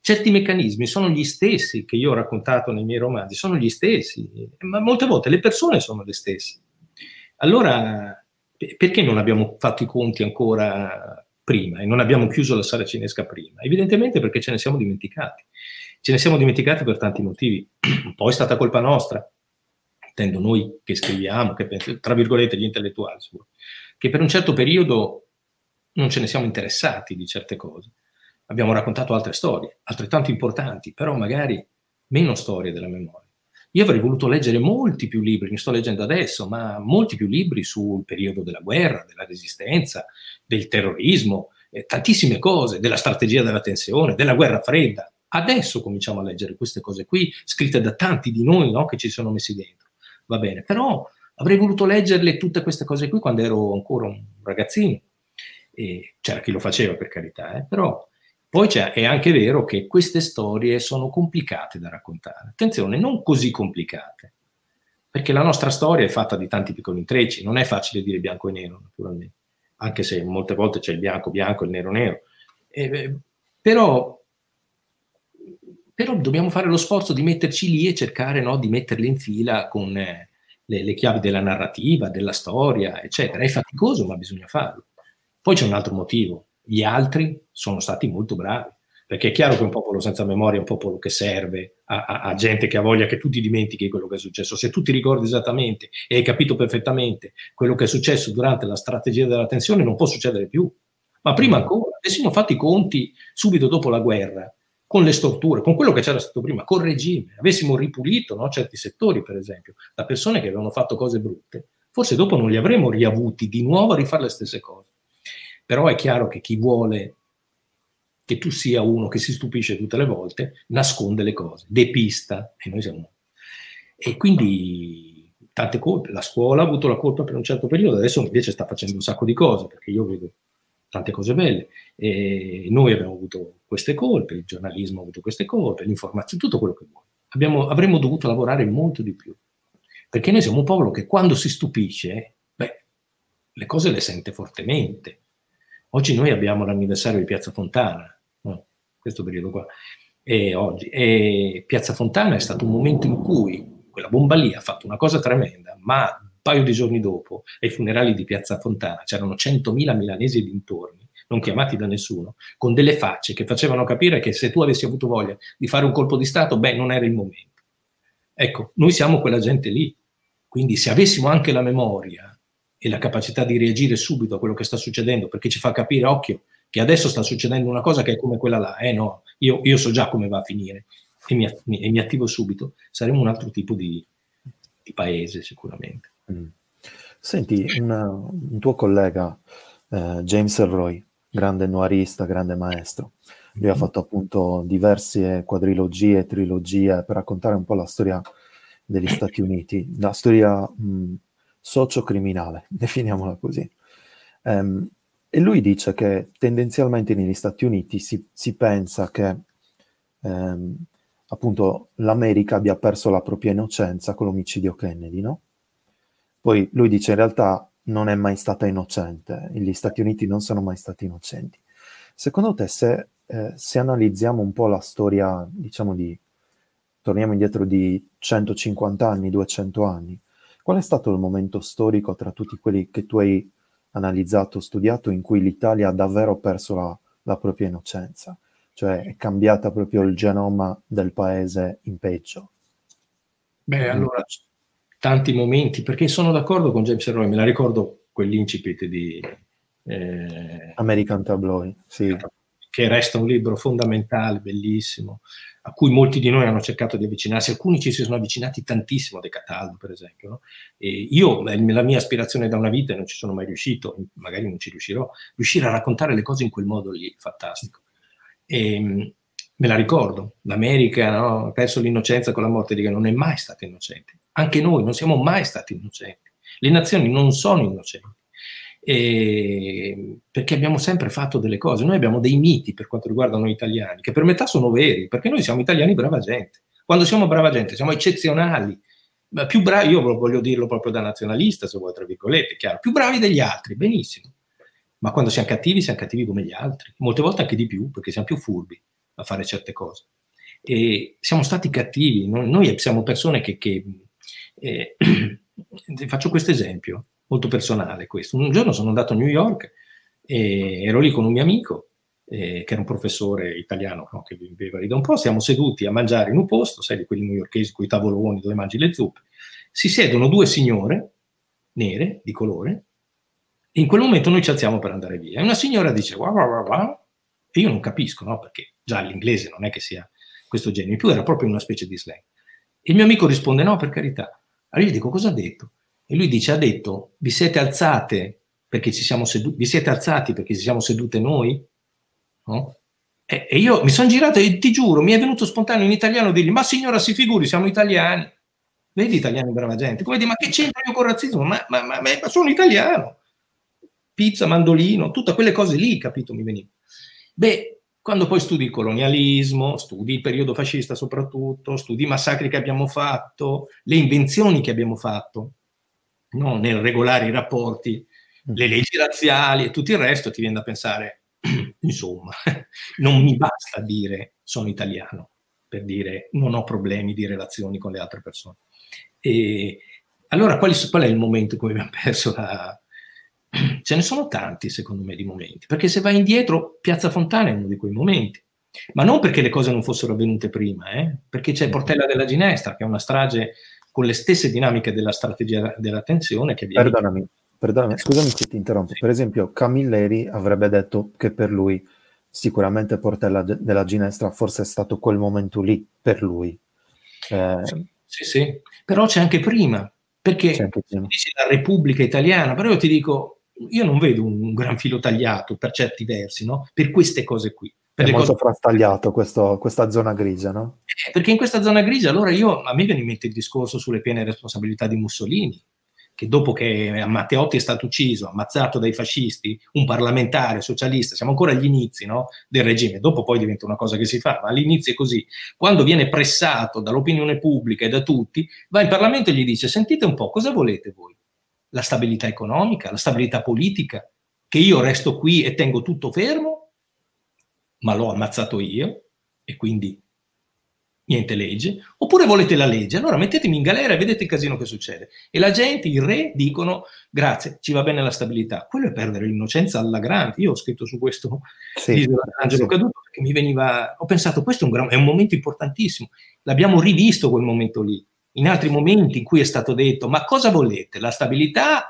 Certi meccanismi sono gli stessi che io ho raccontato nei miei romanzi, sono gli stessi, ma molte volte le persone sono le stesse. Allora, perché non abbiamo fatto i conti ancora prima e non abbiamo chiuso la sala cinesca prima? Evidentemente perché ce ne siamo dimenticati. Ce ne siamo dimenticati per tanti motivi. Un po' è stata colpa nostra, intendo noi che scriviamo, che, tra virgolette gli intellettuali, che per un certo periodo non ce ne siamo interessati di certe cose. Abbiamo raccontato altre storie, altrettanto importanti, però magari meno storie della memoria. Io avrei voluto leggere molti più libri, ne sto leggendo adesso, ma molti più libri sul periodo della guerra, della resistenza, del terrorismo, eh, tantissime cose, della strategia della tensione, della guerra fredda. Adesso cominciamo a leggere queste cose qui, scritte da tanti di noi no, che ci sono messi dentro va bene, però avrei voluto leggerle tutte queste cose qui quando ero ancora un ragazzino, e c'era chi lo faceva per carità, eh? però poi è anche vero che queste storie sono complicate da raccontare, attenzione, non così complicate, perché la nostra storia è fatta di tanti piccoli intrecci, non è facile dire bianco e nero, naturalmente, anche se molte volte c'è il bianco bianco e il nero nero, eh, però però dobbiamo fare lo sforzo di metterci lì e cercare no, di metterle in fila con eh, le, le, chiavi della narrativa, della storia, eccetera. È faticoso, ma bisogna farlo. Poi c'è un altro motivo. Gli altri sono stati molto bravi, perché è chiaro che un popolo senza memoria è un popolo che serve a, a, a gente che ha voglia che tu ti dimentichi quello che è successo. Se tu ti ricordi esattamente e hai capito perfettamente quello che è successo durante la strategia della tensione, non può succedere più. Ma prima ancora, avessimo fatto i conti subito dopo la guerra, con le storture, con quello che c'era stato prima, col regime, avessimo ripulito no, certi settori, per esempio, da persone che avevano fatto cose brutte, forse dopo non li avremmo riavuti di nuovo a rifare le stesse cose. Però è chiaro che chi vuole che tu sia uno che si stupisce tutte le volte, nasconde le cose, depista, e noi siamo... E quindi tante colpe, la scuola ha avuto la colpa per un certo periodo, adesso invece sta facendo un sacco di cose, perché io vedo tante cose belle. E noi abbiamo avuto queste colpe, il giornalismo ha avuto queste colpe, l'informazione, tutto quello che vuole. Abbiamo, avremmo dovuto lavorare molto di più, perché noi siamo un popolo che quando si stupisce, beh, le cose le sente fortemente. Oggi noi abbiamo l'anniversario di Piazza Fontana, no? questo periodo qua, e oggi. E Piazza Fontana è stato un momento in cui quella bomba lì ha fatto una cosa tremenda, ma paio di giorni dopo, ai funerali di Piazza Fontana, c'erano 100.000 milanesi e dintorni, non chiamati da nessuno, con delle facce che facevano capire che se tu avessi avuto voglia di fare un colpo di Stato, beh, non era il momento. Ecco, noi siamo quella gente lì. Quindi se avessimo anche la memoria e la capacità di reagire subito a quello che sta succedendo, perché ci fa capire, occhio, che adesso sta succedendo una cosa che è come quella là, eh no, io, io so già come va a finire e mi, e mi attivo subito, saremo un altro tipo di, di paese sicuramente. Mm. Senti, un, un, tuo collega, eh, James Elroy, grande noirista, grande maestro, lui mm-hmm. ha fatto appunto diverse quadrilogie, trilogie per raccontare un po' la storia degli Stati Uniti, la storia mh, socio-criminale, definiamola così. Um, e lui dice che tendenzialmente negli Stati Uniti si, si pensa che um, appunto l'America abbia perso la propria innocenza con l'omicidio Kennedy, no? Poi lui dice in realtà non è mai stata innocente, gli Stati Uniti non sono mai stati innocenti. Secondo te se, eh, se analizziamo un po' la storia, diciamo di, torniamo indietro di 150 anni, 200 anni, Qual è stato il momento storico tra tutti quelli che tu hai analizzato, studiato, in cui l'Italia ha davvero perso la, la propria innocenza? Cioè è cambiata proprio il genoma del paese in peggio? Beh, allora, tanti momenti, perché sono d'accordo con James Roy, me la ricordo quell'incipit di... Eh, American Tabloid, sì. Che resta un libro fondamentale, bellissimo, a cui molti di noi hanno cercato di avvicinarsi, alcuni ci si sono avvicinati tantissimo, De Cataldo per esempio. No? io, la mia aspirazione da una vita, non ci sono mai riuscito, magari non ci riuscirò, riuscire a raccontare le cose in quel modo lì, fantastico. E, ehm, me la ricordo, l'America no? ha perso l'innocenza con la morte di che non è mai stata innocente. Anche noi non siamo mai stati innocenti. Le nazioni non sono innocenti. E perché abbiamo sempre fatto delle cose. Noi abbiamo dei miti per quanto riguarda noi italiani, che per metà sono veri, perché noi siamo italiani brava gente. Quando siamo brava gente, siamo eccezionali. Ma più bravi, io voglio dirlo proprio da nazionalista, se vuoi, tra virgolette, chiaro, più bravi degli altri, benissimo. Ma quando siamo cattivi, siamo cattivi come gli altri. Molte volte anche di più, perché siamo più furbi a fare certe cose. E siamo stati cattivi, noi siamo persone che, che eh, faccio questo esempio, molto personale questo. Un giorno sono andato a New York e ero lì con un mio amico, eh, che era un professore italiano no, che viveva lì da un po', siamo seduti a mangiare in un posto, sai, di quelli newyorkesi con i tavoloni dove mangi le zuppe, si siedono due signore nere, di colore, e in quel momento noi ci alziamo per andare via. E una signora dice, wow, wow, wow, e io non capisco, no? Perché già l'inglese non è che sia questo genere, in più era proprio una specie di slang. Il mio amico risponde, no, per carità. Allora io gli dico, cosa ha detto? E lui dice, ha detto, vi siete alzate perché ci siamo seduti, vi siete alzati perché ci siamo sedute noi? No? E, e io mi sono girato e ti giuro, mi è venuto spontaneo in italiano dirgli, ma signora si figuri, siamo italiani. Vedi italiani brava gente. Come dire, ma che c'entra io con il razzismo? Ma, ma, ma, ma sono italiano. Pizza, mandolino, tutte quelle cose lì, capito, mi veniva. Beh, quando poi studi il colonialismo, studi il periodo fascista soprattutto, studi i massacri che abbiamo fatto, le invenzioni che abbiamo fatto, no? nel regolare i rapporti, mm. le leggi razziali e tutto il resto, ti viene da pensare, insomma, non mi basta dire sono italiano per dire non ho problemi di relazioni con le altre persone. E allora qual è il momento in cui abbiamo perso la, Ce ne sono tanti, secondo me, di momenti, perché se vai indietro, Piazza Fontana è uno di quei momenti, ma non perché le cose non fossero avvenute prima, eh? perché c'è Portella della Ginestra, che è una strage con le stesse dinamiche della strategia della tensione che viene... Perdonami, perdonami, scusami se ti interrompo. Per esempio, Camilleri avrebbe detto che per lui sicuramente Portella della Ginestra forse è stato quel momento lì per lui. Eh... Sì, sì, però c'è anche prima, perché c'è anche prima. dici la Repubblica Italiana, però io ti dico, io non vedo un gran filo tagliato per certi versi, no? Per queste cose qui. È molto cose... frastagliato questo, questa zona grigia, no? Eh, perché in questa zona grigia, allora io, a me viene in mente il discorso sulle piene responsabilità di Mussolini, che dopo che Matteotti è stato ucciso, ammazzato dai fascisti, un parlamentare socialista, siamo ancora agli inizi no, del regime, dopo poi diventa una cosa che si fa, ma all'inizio è così. Quando viene pressato dall'opinione pubblica e da tutti, va in Parlamento e gli dice, sentite un po', cosa volete voi? la stabilità economica, la stabilità politica, che io resto qui e tengo tutto fermo, ma l'ho ammazzato io e quindi niente legge, oppure volete la legge, allora mettetemi in galera e vedete il casino che succede. E la gente, i re, dicono grazie, ci va bene la stabilità. Quello è perdere l'innocenza alla grande. Io ho scritto su questo sì, di Angelo sì. Caduto perché mi veniva, ho pensato questo è un, gran, è un momento importantissimo, l'abbiamo rivisto quel momento lì in altri momenti in cui è stato detto ma cosa volete, la stabilità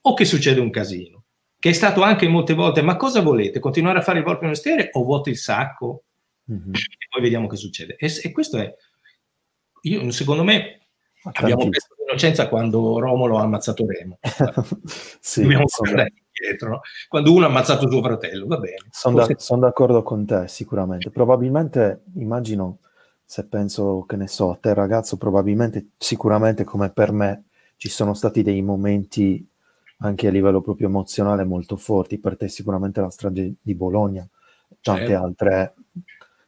o che succede un casino? Che è stato anche molte volte ma cosa volete, continuare a fare il vostro mestiere o vuoto il sacco? Mm-hmm. E poi vediamo che succede. E, e questo è, io, secondo me, abbiamo perso l'innocenza quando Romolo ha ammazzato Remo. sì, Dobbiamo tornare indietro, no? quando uno ha ammazzato suo fratello, va bene. Sono, da, sono d'accordo con te, sicuramente. Probabilmente, immagino se penso, che ne so, a te ragazzo, probabilmente, sicuramente come per me, ci sono stati dei momenti anche a livello proprio emozionale molto forti, per te sicuramente la strage di Bologna, tante, certo. altre,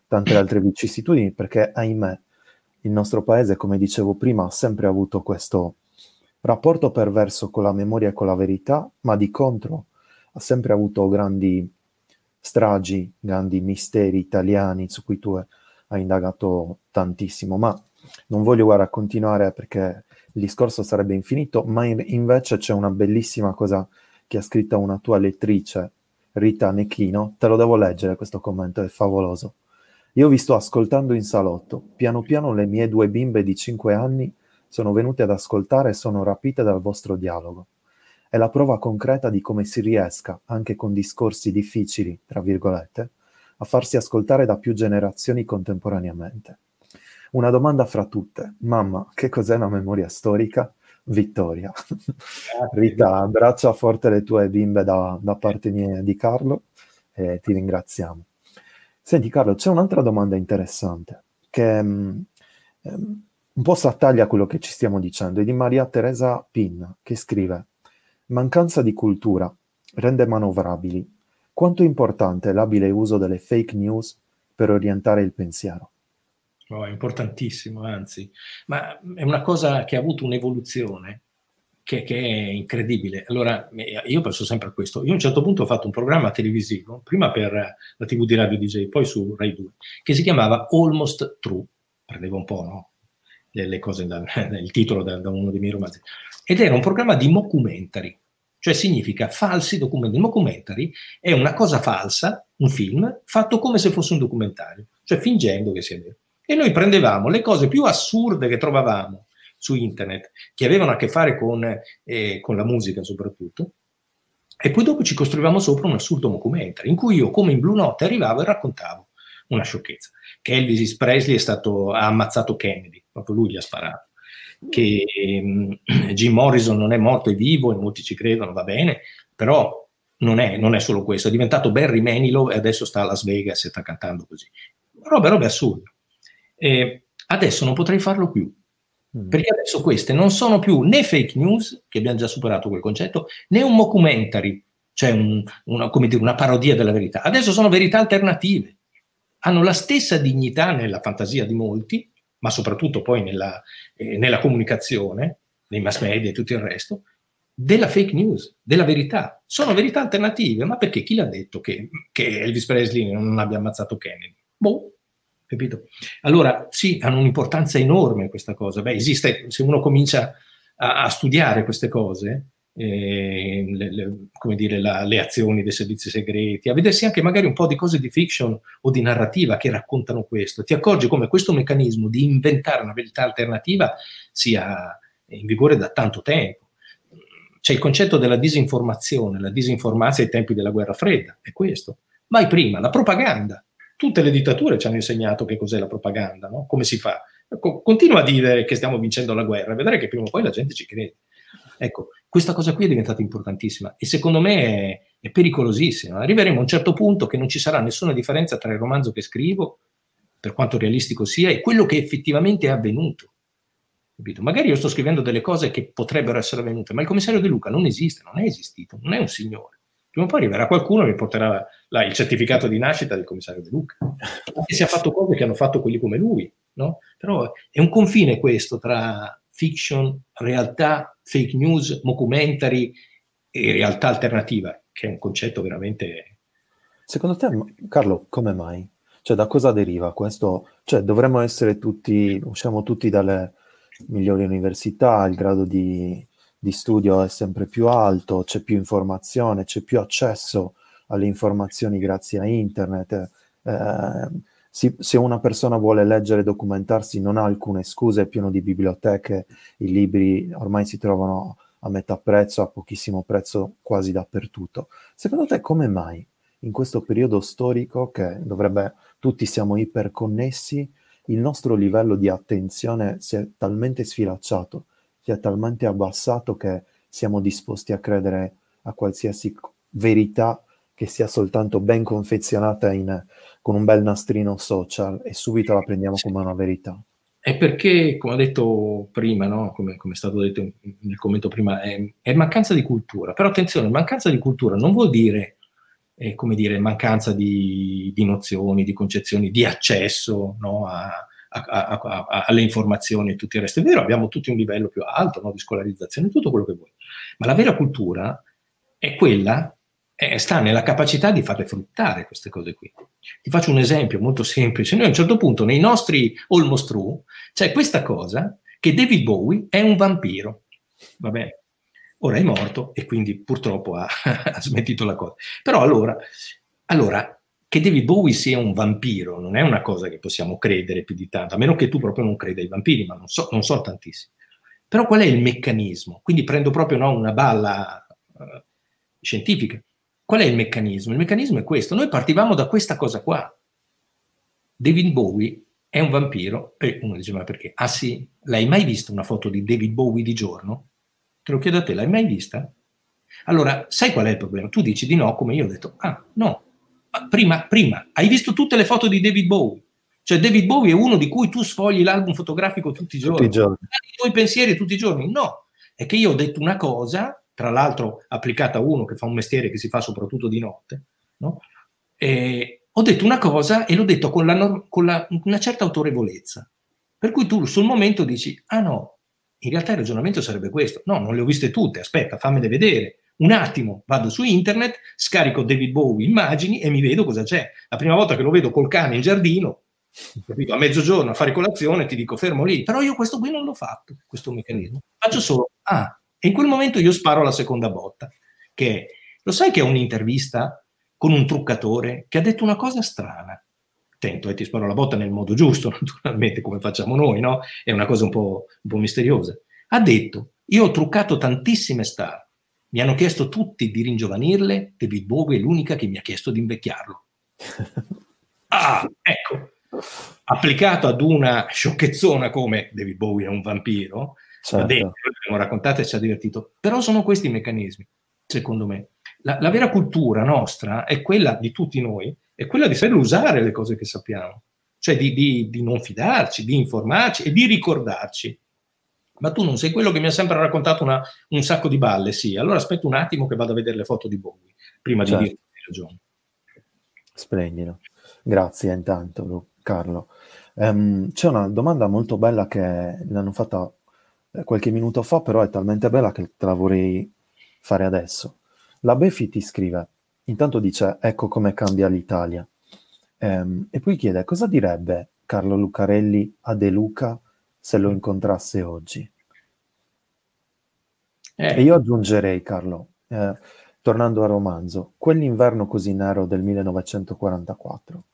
tante altre vicissitudini, perché ahimè il nostro paese, come dicevo prima, ha sempre avuto questo rapporto perverso con la memoria e con la verità, ma di contro ha sempre avuto grandi stragi, grandi misteri italiani su cui tu hai indagato tantissimo, ma non voglio guarda, continuare perché il discorso sarebbe infinito, ma in, invece c'è una bellissima cosa che ha scritto una tua lettrice, Rita Necchino, te lo devo leggere questo commento, è favoloso. Io vi sto ascoltando in salotto, piano piano le mie due bimbe di 5 anni sono venute ad ascoltare e sono rapite dal vostro dialogo. È la prova concreta di come si riesca, anche con discorsi difficili, tra virgolette, a farsi ascoltare da più generazioni contemporaneamente. Una domanda fra tutte. Mamma, che cos'è una memoria storica? Vittoria. Rita, abbraccia forte le tue bimbe da, da parte mia di Carlo e ti ringraziamo. Senti Carlo, c'è un'altra domanda interessante che um, un po' si attaglia a quello che ci stiamo dicendo, è di Maria Teresa Pinna che scrive Mancanza di cultura rende manovrabili. Quanto è importante l'abile uso delle fake news per orientare il pensiero? Oh, è importantissimo, anzi, ma è una cosa che ha avuto un'evoluzione che, che, è incredibile. Allora, io penso sempre a questo. Io a un certo punto ho fatto un programma televisivo, prima per la TV di Radio DJ, poi su Rai 2, che si chiamava Almost True. Prendevo un po', no? Le, le cose, da, il titolo da, da, uno dei miei romanzi. Ed era un programma di mockumentary, cioè significa falsi documentari. Il mockumentary è una cosa falsa, un film, fatto come se fosse un documentario, cioè fingendo che sia vero. E noi prendevamo le cose più assurde che trovavamo su internet, che avevano a che fare con, eh, con la musica soprattutto, e poi dopo ci costruivamo sopra un assurdo documentario, in cui io, come in Blue Note, arrivavo e raccontavo una sciocchezza. Che Elvis Presley stato, ha ammazzato Kennedy, proprio lui gli ha sparato. Che um, Jim Morrison non è morto, è vivo, e molti ci credono, va bene, però non è, non è, solo questo, è diventato Barry Manilow e adesso sta a Las Vegas e sta cantando così. Robe, robe assurde. E adesso non potrei farlo più, mm. perché adesso queste non sono più né fake news, che abbiamo già superato quel concetto, né un mockumentary, cioè un, una, dire, una parodia della verità. Adesso sono verità alternative. Hanno la stessa dignità nella fantasia di molti, ma soprattutto poi nella, eh, nella comunicazione, nei mass media e tutto il resto, della fake news, della verità. Sono verità alternative, ma perché chi l'ha detto che, che Elvis Presley non abbia ammazzato Kennedy? Boh, capito? Allora, sì, hanno un'importanza enorme questa cosa. Beh, esiste, se uno comincia a, a studiare queste cose, eh, le, le, come dire, la, le azioni dei servizi segreti, a vedersi anche magari un po' di cose di fiction o di narrativa che raccontano questo, ti accorgi come questo meccanismo di inventare una verità alternativa sia in vigore da tanto tempo. C'è il concetto della disinformazione, la disinformazione ai tempi della guerra fredda, è questo. Mai prima, la propaganda tutte le dittature ci hanno insegnato che cos'è la propaganda, no? come si fa. Ecco, continua a dire che stiamo vincendo la guerra, vedrai che prima o poi la gente ci crede. Ecco, questa cosa qui è diventata importantissima e secondo me è, è pericolosissima. Arriveremo a un certo punto che non ci sarà nessuna differenza tra il romanzo che scrivo, per quanto realistico sia, e quello che effettivamente è avvenuto. Capito? Magari io sto scrivendo delle cose che potrebbero essere avvenute, ma il commissario De Luca non esiste, non è esistito, non è un signore. Prima o poi arriverà qualcuno e mi porterà là, il certificato di nascita del commissario De Luca. Anche se ha fatto cose che hanno fatto quelli come lui, no? Però è un confine questo tra fiction, realtà, fake news, documentary e realtà alternativa, che è un concetto veramente... Secondo te, Carlo, come mai? Cioè, da cosa deriva questo? Cioè, dovremmo essere tutti, usciamo tutti dalle migliori università, il grado di di studio è sempre più alto, c'è più informazione, c'è più accesso alle informazioni grazie a internet. Eh, si, se una persona vuole leggere e documentarsi non ha alcune scuse, è pieno di biblioteche, i libri ormai si trovano a metà prezzo, a pochissimo prezzo quasi dappertutto. Secondo te come mai in questo periodo storico che dovrebbe tutti siamo iperconnessi, il nostro livello di attenzione si è talmente sfilacciato sia talmente abbassato che siamo disposti a credere a qualsiasi verità che sia soltanto ben confezionata in, con un bel nastrino social e subito la prendiamo come una verità. È perché, come ho detto prima, no? come, come, è stato detto nel commento prima, è, è, mancanza di cultura. Però attenzione, mancanza di cultura non vuol dire, eh, come dire, mancanza di, di, nozioni, di concezioni, di accesso no? a, a, a, a, alle informazioni e tutto il resto. È vero, abbiamo tutti un livello più alto no, di scolarizzazione, tutto quello che vuoi, ma la vera cultura è quella, eh, sta nella capacità di farle fruttare queste cose qui. Ti faccio un esempio molto semplice. Noi a un certo punto nei nostri almost true c'è questa cosa che David Bowie è un vampiro. Vabbè, ora è morto e quindi purtroppo ha, ha smentito la cosa. Però allora, allora, che David Bowie sia un vampiro non è una cosa che possiamo credere più di tanto, a meno che tu proprio non creda ai vampiri, ma non so, non so tantissimi. Però qual è il meccanismo? Quindi prendo proprio no, una balla uh, scientifica. Qual è il meccanismo? Il meccanismo è questo. Noi partivamo da questa cosa qua. David Bowie è un vampiro e uno dice ma perché? Ah sì, l'hai mai vista una foto di David Bowie di giorno? Te lo chiedo a te, l'hai mai vista? Allora, sai qual è il problema? Tu dici di no, come io ho detto, ah no, prima, prima, hai visto tutte le foto di David Bowie? Cioè David Bowie è uno di cui tu sfogli l'album fotografico tutti i giorni. Tutti i giorni. I tuoi pensieri tutti i giorni. No, è che io ho detto una cosa, tra l'altro applicata a uno che fa un mestiere che si fa soprattutto di notte, no? E ho detto una cosa e l'ho detto con, la, con la, una certa autorevolezza. Per cui tu sul momento dici, ah no, in realtà il ragionamento sarebbe questo. No, non le ho viste tutte, aspetta, fammele vedere. Un attimo, vado su internet, scarico David Bowie immagini e mi vedo cosa c'è. La prima volta che lo vedo col cane in giardino, capito? a mezzogiorno a fare colazione, ti dico fermo lì, però io questo qui non l'ho fatto, questo meccanismo. Faccio solo, ah, e in quel momento io sparo la seconda botta, che lo sai che è un'intervista con un truccatore che ha detto una cosa strana. Attento, eh, ti sparo la botta nel modo giusto, naturalmente, come facciamo noi, no? È una cosa un po', un po' misteriosa. Ha detto, io ho truccato tantissime star, mi hanno chiesto tutti di ringiovanirle, David Bowie è l'unica che mi ha chiesto di invecchiarlo. Ah, ecco, applicato ad una sciocchezzona come David Bowie è un vampiro, certo. detto, l'abbiamo raccontato e ci ha divertito, però sono questi i meccanismi, secondo me. La, la, vera cultura nostra è quella di tutti noi, è quella di saper usare le cose che sappiamo, cioè di, di, di non fidarci, di informarci e di ricordarci. Ma tu non sei quello che mi ha sempre raccontato una, un sacco di balle, sì. Allora aspetta un attimo che vado a vedere le foto di Bowie, prima certo. di dirti ragione. Splendido. Grazie intanto, Carlo. Um, c'è una domanda molto bella che l'hanno fatta eh, qualche minuto fa, però è talmente bella che te la vorrei fare adesso. La Befi ti scrive, intanto dice, ecco come cambia l'Italia. Um, e poi chiede, cosa direbbe Carlo Lucarelli a De Luca se lo incontrasse oggi? Eh. E io aggiungerei, Carlo, eh, tornando al romanzo, quell'inverno così nero del 1944,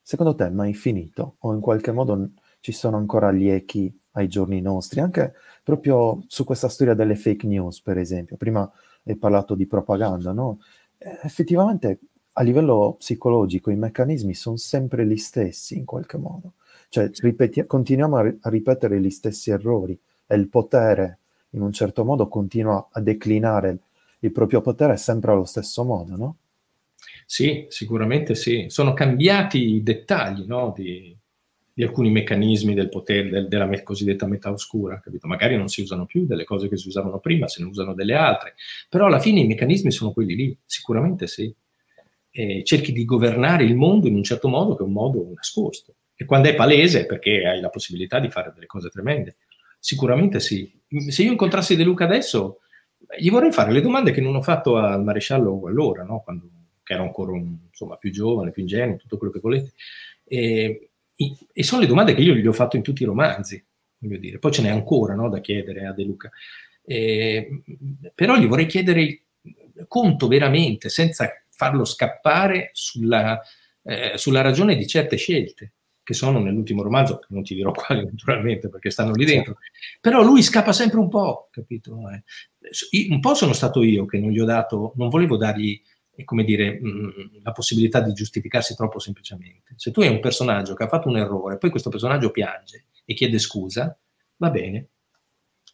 secondo te è mai finito? O in qualche modo ci sono ancora gli echi ai giorni nostri? Anche proprio su questa storia delle fake news, per esempio. Prima hai parlato di propaganda, no? Eh, effettivamente a livello psicologico i meccanismi sono sempre gli stessi in qualche modo. Cioè ripeti- continuiamo a, ri- a ripetere gli stessi errori e il potere in un certo modo continua a declinare il proprio potere sempre allo stesso modo, no? Sì, sicuramente sì. Sono cambiati i dettagli no? di, di, alcuni meccanismi del potere, del, della cosiddetta metà oscura, capito? Magari non si usano più delle cose che si usavano prima, se ne usano delle altre, però alla fine i meccanismi sono quelli lì, sicuramente sì. E cerchi di governare il mondo in un certo modo che è un modo nascosto. E quando è palese è perché hai la possibilità di fare delle cose tremende. Sicuramente sì. Se io incontrassi De Luca adesso, gli vorrei fare le domande che non ho fatto al maresciallo allora, no? Quando, che ero ancora un, insomma, più giovane, più ingenuo, tutto quello che volete. E, e, sono le domande che io gli ho fatto in tutti i romanzi, voglio dire. Poi ce n'è ancora no, da chiedere a De Luca. E, però gli vorrei chiedere conto veramente, senza farlo scappare sulla, eh, sulla ragione di certe scelte che sono nell'ultimo romanzo, non ti dirò quali naturalmente perché stanno lì dentro, però lui scappa sempre un po', capito? Eh, un po' sono stato io che non gli ho dato, non volevo dargli, eh, come dire, mm, la possibilità di giustificarsi troppo semplicemente. Se tu hai un personaggio che ha fatto un errore, poi questo personaggio piange e chiede scusa, va bene.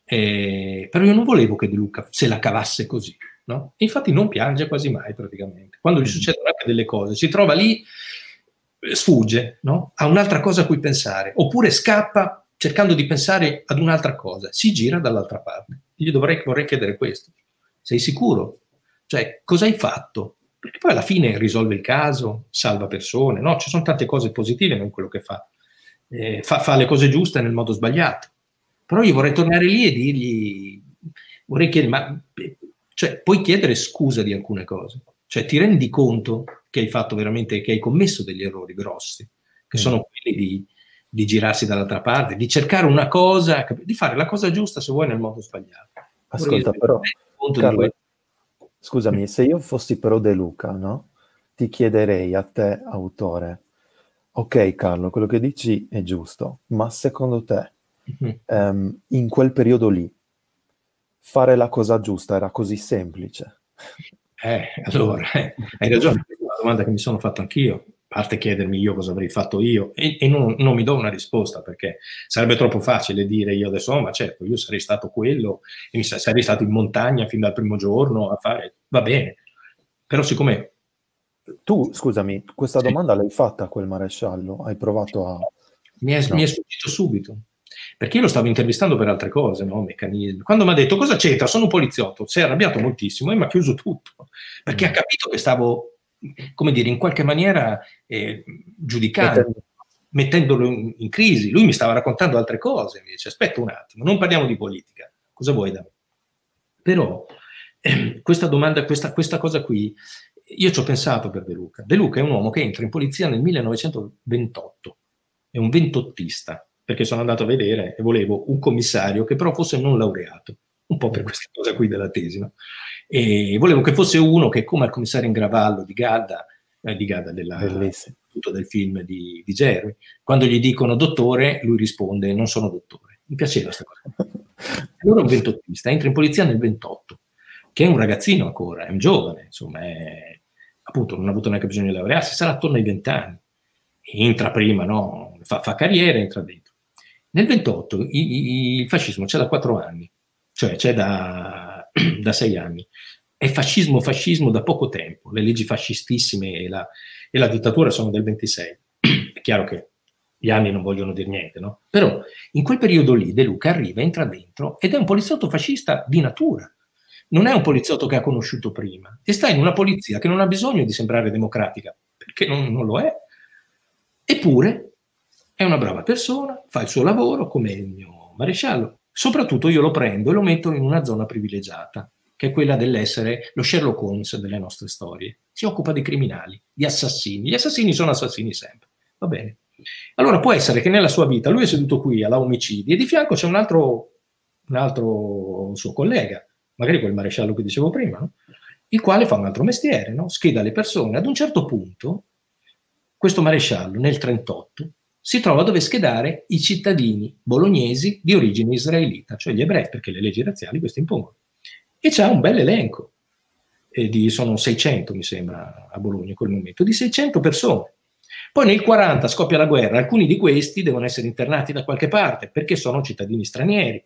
Eh, però io non volevo che De Luca se la cavasse così, no? infatti non piange quasi mai praticamente. Quando gli mm. succedono anche delle cose, si trova lì sfugge, no? ha un'altra cosa a cui pensare, oppure scappa cercando di pensare ad un'altra cosa, si gira dall'altra parte. Io dovrei, vorrei chiedere questo. Sei sicuro? Cioè, cosa hai fatto? Perché poi alla fine risolve il caso, salva persone, no? Ci sono tante cose positive in quello che fa. Eh, fa. Fa le cose giuste nel modo sbagliato. Però io vorrei tornare lì e dirgli, vorrei chiedere, ma cioè, puoi chiedere scusa di alcune cose? Cioè, ti rendi conto che hai fatto veramente, che hai commesso degli errori grossi, che mm. sono quelli di, di girarsi dall'altra parte, di cercare una cosa, di fare la cosa giusta se vuoi nel modo sbagliato. Ascolta, però, Carlo, scusami, se io fossi però De Luca, no? Ti chiederei a te, autore, ok Carlo, quello che dici è giusto, ma secondo te, mm-hmm. um, in quel periodo lì, fare la cosa giusta era così semplice? Eh, allora, eh, hai ragione, domanda che mi sono fatto anch'io parte chiedermi io cosa avrei fatto io e, e non, non, mi do una risposta perché sarebbe troppo facile dire io adesso, oh, ma certo, io sarei stato quello, e sarei stato in montagna fin dal primo giorno a fare, va bene, però siccome... Tu, scusami, questa sì. domanda l'hai fatta a quel maresciallo? Hai provato a... Mi è, no. mi è sfuggito subito, perché io lo stavo intervistando per altre cose, no? meccanismi. Quando mi ha detto cosa c'entra, sono un poliziotto, si è arrabbiato moltissimo e mi ha chiuso tutto, perché mm. ha capito che stavo come dire, in qualche maniera eh, giudicando, mettendolo in, in, crisi. Lui mi stava raccontando altre cose, mi dice aspetta un attimo, non parliamo di politica, cosa vuoi da me? Però eh, questa domanda, questa, questa cosa qui, io ci ho pensato per De Luca. De Luca è un uomo che entra in polizia nel 1928, è un ventottista, perché sono andato a vedere e volevo un commissario che però fosse non laureato, un po' per questa cosa qui della tesi, no? E volevo che fosse uno che, come al commissario in Gravallo di Gadda, eh, di Gadda della, del film di, di Jerry, quando gli dicono dottore, lui risponde non sono dottore. Mi piaceva questa cosa. Allora un ventottista, entra in polizia nel 28, che è un ragazzino ancora, è un giovane, insomma, è, appunto non ha avuto neanche bisogno di laurearsi, sarà attorno ai 20 anni. Entra prima, no? fa, fa carriera, entra dentro. Nel 28 il, il fascismo c'è da 4 anni, cioè c'è da da sei anni. È fascismo, fascismo da poco tempo. Le leggi fascistissime e la, e la dittatura sono del 26. È chiaro che gli anni non vogliono dire niente, no? Però in quel periodo lì De Luca arriva, entra dentro ed è un poliziotto fascista di natura. Non è un poliziotto che ha conosciuto prima e sta in una polizia che non ha bisogno di sembrare democratica, perché non, non lo è. Eppure è una brava persona, fa il suo lavoro come il mio maresciallo, Soprattutto io lo prendo e lo metto in una zona privilegiata, che è quella dell'essere lo Sherlock Holmes delle nostre storie. Si occupa dei criminali, di assassini. Gli assassini sono assassini sempre. Va bene. Allora può essere che nella sua vita lui è seduto qui alla omicidi e di fianco c'è un altro, un altro suo collega, magari quel maresciallo che dicevo prima, no? il quale fa un altro mestiere, no? scheda le persone. Ad un certo punto, questo maresciallo nel 1938 si trova a dover schedare i cittadini bolognesi di origine israelita, cioè gli ebrei, perché le leggi razziali questo impongono. E c'ha un bel elenco, eh, di, sono 600 mi sembra a Bologna in quel momento, di 600 persone. Poi nel 40 scoppia la guerra, alcuni di questi devono essere internati da qualche parte perché sono cittadini stranieri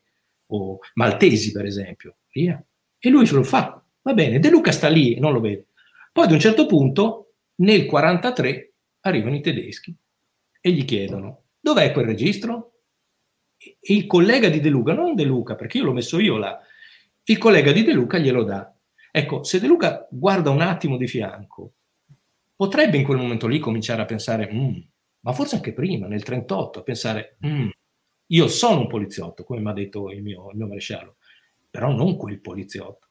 o maltesi per esempio. Via. E lui se lo fa. Va bene, De Luca sta lì e non lo vede. Poi ad un certo punto, nel 43, arrivano i tedeschi e gli chiedono dov'è quel registro? E il collega di De Luca, non De Luca, perché io l'ho messo io là, il collega di De Luca glielo dà. Ecco, se De Luca guarda un attimo di fianco, potrebbe in quel momento lì cominciare a pensare, mm, ma forse anche prima, nel 38, a pensare, mm, io sono un poliziotto, come mi ha detto il mio, il mio maresciallo, però non quel poliziotto.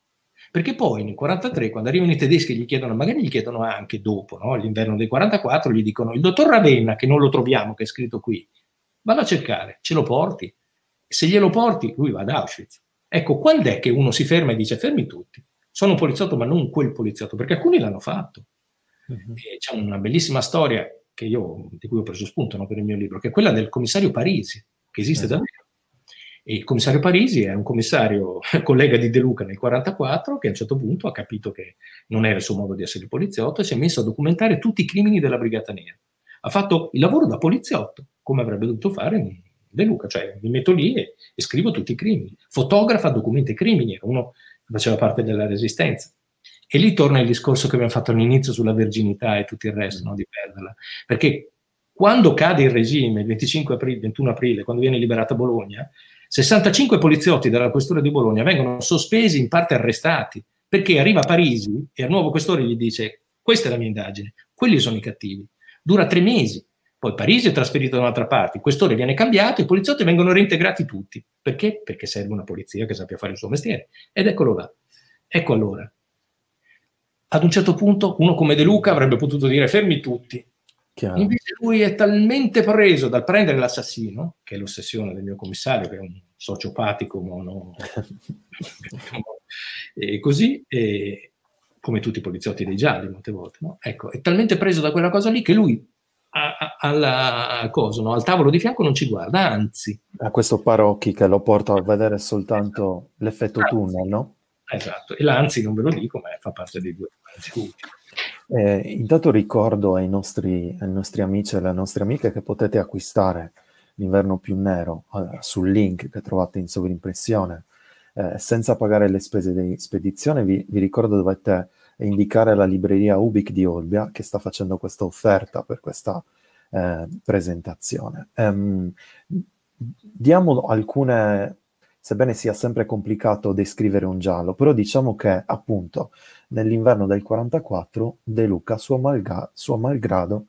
Perché poi nel 43, quando arrivano i tedeschi, gli chiedono, magari gli chiedono anche dopo, no? l'inverno del 44, gli dicono il dottor Ravenna, che non lo troviamo, che è scritto qui, vado a cercare, ce lo porti. Se glielo porti, lui va ad Auschwitz. Ecco, quando è che uno si ferma e dice fermi tutti? Sono un poliziotto, ma non quel poliziotto, perché alcuni l'hanno fatto. Uh-huh. C'è una bellissima storia io, di cui ho preso spunto no, per il mio libro, che è quella del commissario Parisi, che esiste uh-huh. davvero e il commissario Parisi è un commissario collega di De Luca nel 1944 che a un certo punto ha capito che non era il suo modo di essere poliziotto e si è messo a documentare tutti i crimini della Brigata Nera. Ha fatto il lavoro da poliziotto, come avrebbe dovuto fare De Luca, cioè mi metto lì e, e scrivo tutti i crimini. Fotografa, documenta i crimini, era uno che faceva parte della resistenza. E lì torna il discorso che abbiamo fatto all'inizio sulla verginità e tutto il resto, no, di perderla. Perché quando cade il regime, il 25 aprile, 21 aprile, quando viene liberata Bologna, 65 poliziotti della questura di Bologna vengono sospesi, in parte arrestati, perché arriva Parisi e al nuovo questore gli dice questa è la mia indagine, quelli sono i cattivi. Dura tre mesi, poi Parisi è trasferito da un'altra parte, il questore viene cambiato, i poliziotti vengono reintegrati tutti. Perché? Perché serve una polizia che sappia fare il suo mestiere. Ed eccolo là. Ecco allora. Ad un certo punto uno come De Luca avrebbe potuto dire fermi tutti, Chiaro. Invece lui è talmente preso dal prendere l'assassino, che è l'ossessione del mio commissario, che è un sociopatico mono, e così, e, come tutti i poliziotti dei gialli molte volte, no? ecco, è talmente preso da quella cosa lì che lui a, a, alla, cosa, no? al tavolo di fianco non ci guarda, anzi. A questo Parocchi che lo porta a vedere soltanto l'effetto anzi. tunnel, no? Esatto, e l'anzi non ve lo dico, ma fa parte dei due anzi eh, intanto ricordo ai nostri, ai nostri, amici e alle nostre amiche che potete acquistare l'inverno più nero eh, sul link che trovate in sovrimpressione eh, senza pagare le spese di spedizione. Vi, vi, ricordo dovete indicare la libreria Ubic di Olbia che sta facendo questa offerta per questa eh, presentazione. Um, diamo alcune sebbene sia sempre complicato descrivere un giallo, però diciamo che appunto nell'inverno del 44 De Luca, suo, malga- suo malgrado,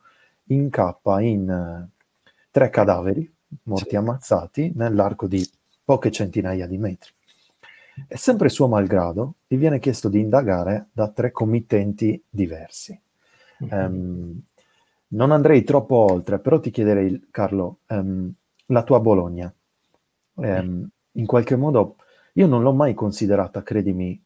incappa in uh, tre cadaveri morti sì. ammazzati nell'arco di poche centinaia di metri. E sempre suo malgrado gli viene chiesto di indagare da tre committenti diversi. Mm-hmm. Um, non andrei troppo oltre, però ti chiederei, Carlo, um, la tua Bologna. Um, in qualche modo io non l'ho mai considerata, credimi,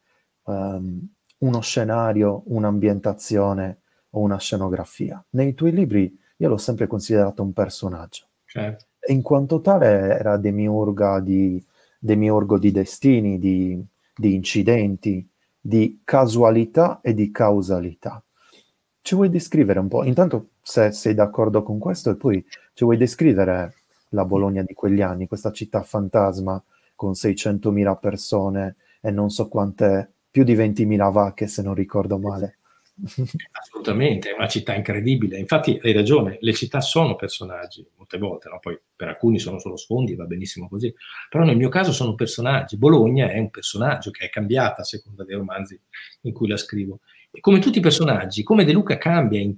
um, uno scenario, un'ambientazione o una scenografia. Nei tuoi libri io l'ho sempre considerato un personaggio. Certo. E in quanto tale era demiurga di, demiurgo di destini, di, di incidenti, di casualità e di causalità. Ci vuoi descrivere un po'? Intanto se sei d'accordo con questo e poi ci vuoi descrivere la Bologna di quegli anni, questa città fantasma con 600.000 persone e non so quante, più di 20.000 vacche se non ricordo male. Assolutamente, è una città incredibile. Infatti hai ragione, le città sono personaggi molte volte, no? poi per alcuni sono solo sfondi, va benissimo così, però nel mio caso sono personaggi. Bologna è un personaggio che è cambiata a seconda dei romanzi in cui la scrivo. E come tutti i personaggi, come De Luca cambia in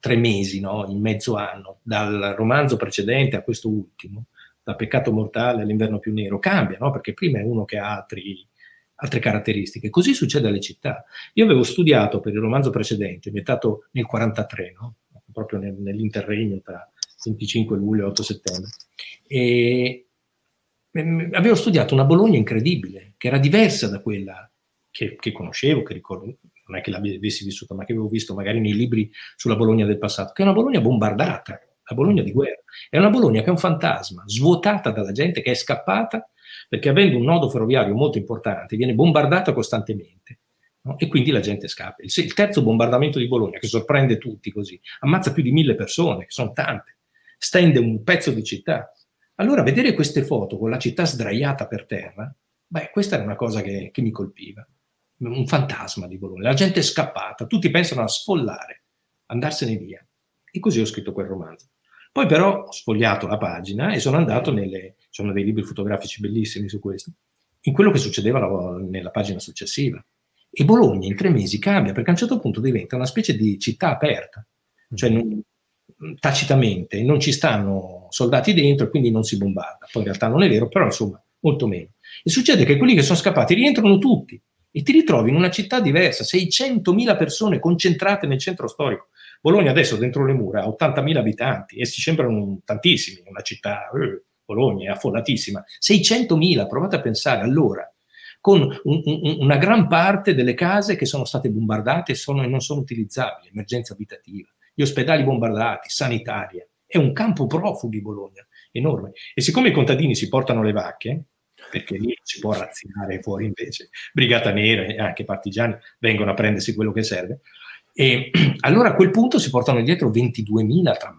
tre mesi, no? in mezzo anno, dal romanzo precedente a questo ultimo, da peccato mortale all'inverno più nero, cambia, no? perché prima è uno che ha altri, altre caratteristiche. Così succede alle città. Io avevo studiato per il romanzo precedente, ambientato nel 43, no? proprio nel, nell'interregno tra 25 luglio e 8 settembre, e avevo studiato una Bologna incredibile, che era diversa da quella che, che conoscevo, che ricordo, non è che l'avessi vissuta, ma che avevo visto magari nei libri sulla Bologna del passato, che è una Bologna bombardata, la Bologna di guerra. È una Bologna che è un fantasma, svuotata dalla gente che è scappata perché avendo un nodo ferroviario molto importante viene bombardata costantemente. No? E quindi la gente scappa. Il, il, terzo bombardamento di Bologna, che sorprende tutti così, ammazza più di mille persone, che sono tante, stende un pezzo di città. Allora, vedere queste foto con la città sdraiata per terra, beh, questa era una cosa che, che mi colpiva. Un fantasma di Bologna. La gente è scappata, tutti pensano a sfollare, andarsene via. E così ho scritto quel romanzo. Poi però ho sfogliato la pagina e sono andato nelle... sono dei libri fotografici bellissimi su questo, in quello che succedeva la, nella pagina successiva. E Bologna in tre mesi cambia perché a un certo punto diventa una specie di città aperta, cioè non, tacitamente non ci stanno soldati dentro e quindi non si bombarda. Poi in realtà non è vero, però insomma molto meno. E succede che quelli che sono scappati rientrano tutti e ti ritrovi in una città diversa, 600.000 persone concentrate nel centro storico. Bologna adesso dentro le mura ha 80.000 abitanti e si sembrano tantissimi, una città, eh, Bologna è affollatissima, 600.000, provate a pensare allora, con un, un, una gran parte delle case che sono state bombardate sono, e non sono utilizzabili, emergenza abitativa, gli ospedali bombardati, sanitaria, è un campo profughi Bologna, enorme. E siccome i contadini si portano le vacche, perché lì si può razzinare fuori invece, Brigata Nera e anche partigiani vengono a prendersi quello che serve, e allora a quel punto si portano dietro 22.000 tra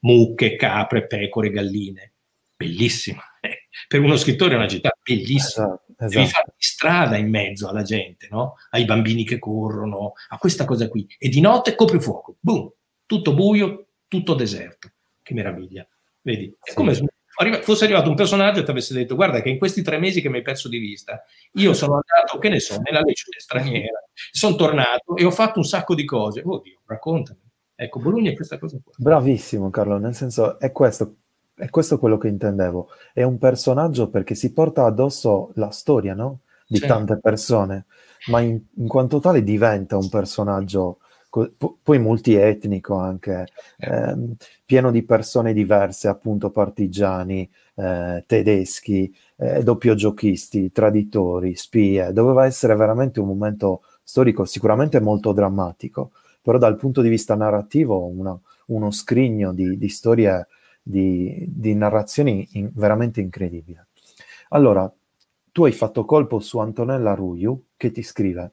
mucche, capre, pecore, galline. Bellissima. Eh, per uno scrittore è una città bellissima. Esatto, esatto. Devi fare di strada in mezzo alla gente, no? ai bambini che corrono, a questa cosa qui. E di notte copri fuoco. Boom! Tutto buio, tutto deserto. Che meraviglia. Vedi? È sì. come fosse arrivato un personaggio e ti avesse detto guarda che in questi tre mesi che mi hai perso di vista io sono andato, che ne so, nella legione straniera, sono tornato e ho fatto un sacco di cose. Oddio, raccontami. Ecco, Bologna è questa cosa qua. Bravissimo Carlo, nel senso è questo, è questo quello che intendevo. È un personaggio perché si porta addosso la storia, no? Di sì. tante persone, ma in, in quanto tale diventa un personaggio co- poi multietnico anche, ehm, pieno di persone diverse, appunto partigiani, eh, tedeschi, eh, doppiogiochisti, traditori, spie. Doveva essere veramente un momento storico sicuramente molto drammatico, però dal punto di vista narrativo una, uno scrigno di, di storie, di, di narrazioni in, veramente incredibile. Allora, tu hai fatto colpo su Antonella Ruiu che ti scrive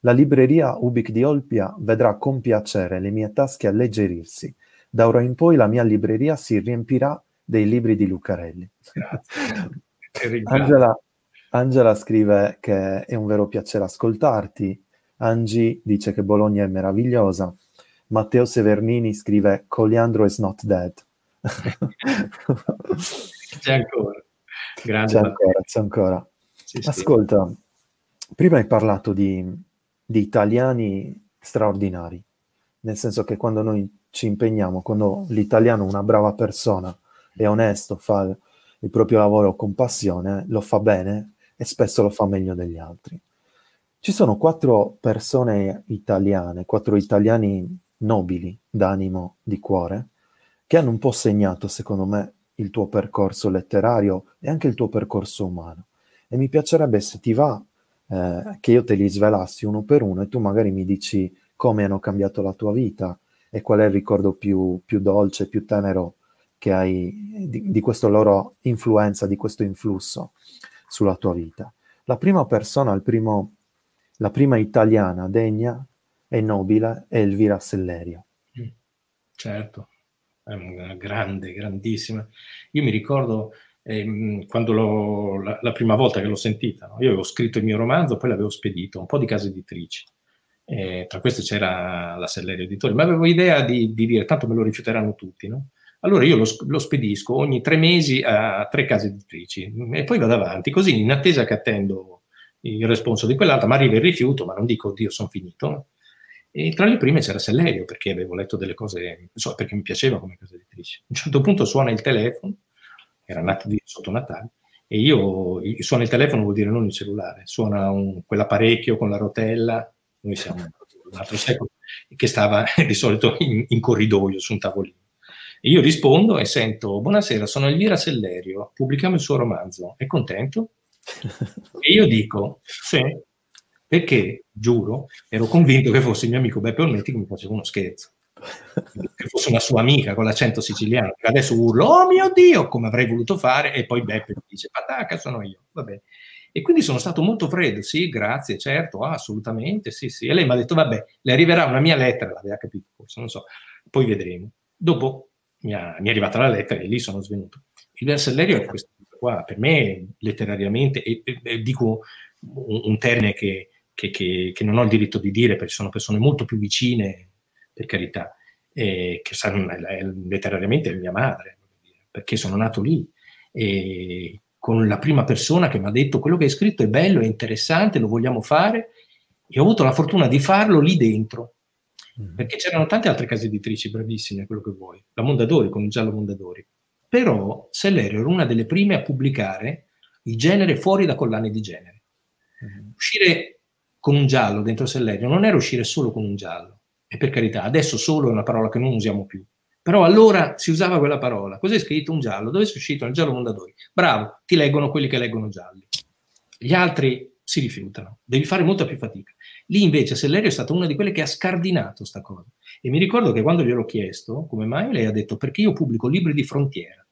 la libreria Ubic di Olpia vedrà con piacere le mie tasche alleggerirsi. Da ora in poi la mia libreria si riempirà dei libri di Lucarelli. Angela, Angela scrive che è un vero piacere ascoltarti. Angie dice che Bologna è meravigliosa. Matteo Severnini scrive Coliandro is not dead. c'è ancora. Grande c'è ancora, c'è ancora. Sì, Ascolta, sì. prima hai parlato di, di italiani straordinari, nel senso che quando noi ci impegniamo, quando l'italiano una brava persona, è onesto, fa il proprio lavoro con passione, lo fa bene e spesso lo fa meglio degli altri. Ci sono quattro persone italiane, quattro italiani nobili d'animo, di cuore, che hanno un po' segnato, secondo me, il tuo percorso letterario e anche il tuo percorso umano. E mi piacerebbe, se ti va, eh, che io te li svelassi uno per uno e tu magari mi dici come hanno cambiato la tua vita e qual è il ricordo più, più dolce, più tenero che hai di, di questa loro influenza, di questo influsso sulla tua vita. La prima persona, primo, la prima italiana degna e nobile è Elvira Sellerio. Mm, certo, è una grande, grandissima. Io mi ricordo eh, quando la, la, prima volta che l'ho sentita, no? io avevo scritto il mio romanzo, poi l'avevo spedito a un po' di case editrici. Eh, tra queste c'era la Sellerio Editori, ma avevo idea di, di, dire, tanto me lo rifiuteranno tutti, no? Allora io lo, lo, spedisco ogni tre mesi a tre case editrici e poi vado avanti, così in attesa che attendo il responso di quell'altra, ma arriva il rifiuto, ma non dico, Dio, sono finito. E tra le prime c'era Sellerio, perché avevo letto delle cose, so, perché mi piaceva come casa editrice. A un certo punto suona il telefono, era nato di, sotto Natale, e io, suona il telefono vuol dire non il cellulare, suona un, quell'apparecchio con la rotella, noi siamo un altro secolo, che stava di solito in, in corridoio su un tavolino. E io rispondo e sento, buonasera, sono Elvira Sellerio, pubblichiamo il suo romanzo, è contento? E io dico, sì, perché, giuro, ero convinto che fosse il mio amico Beppe Ormetti che mi faceva uno scherzo. Che fosse una sua amica con l'accento siciliano. Adesso urlo, oh mio Dio, come avrei voluto fare, e poi Beppe dice, patacca, sono io. Vabbè. E quindi sono stato molto freddo, sì, grazie, certo, ah, assolutamente, sì, sì. E lei mi ha detto, vabbè, le arriverà una mia lettera, l'aveva capito forse, non so, poi vedremo. Dopo mi, ha, mi è arrivata la lettera e lì sono svenuto. Il Versellerio è questo qua, per me letterariamente, e, e, e dico un, un termine che, che, che, che, non ho il diritto di dire perché sono persone molto più vicine, per carità, che sanno, letterariamente è mia madre, perché sono nato lì. E con la prima persona che mi ha detto quello che hai scritto è bello, è interessante, lo vogliamo fare, e ho avuto la fortuna di farlo lì dentro Mm. perché c'erano tante altre case editrici bravissime, quello che vuoi, la Mondadori con il giallo Mondadori, però Sellerio era una delle prime a pubblicare il genere fuori da collane di genere. Mm. Uscire con un giallo dentro Sellerio non era uscire solo con un giallo, e per carità, adesso solo è una parola che non usiamo più, però allora si usava quella parola. Cos'è scritto un giallo? Dove sei uscito? Il giallo Mondadori. Bravo, ti leggono quelli che leggono gialli. Gli altri si rifiutano, devi fare molta più fatica. Lì invece Sellerio è stata una di quelle che ha scardinato sta cosa. E mi ricordo che quando gliel'ho chiesto come mai, lei ha detto perché io pubblico libri di frontiera,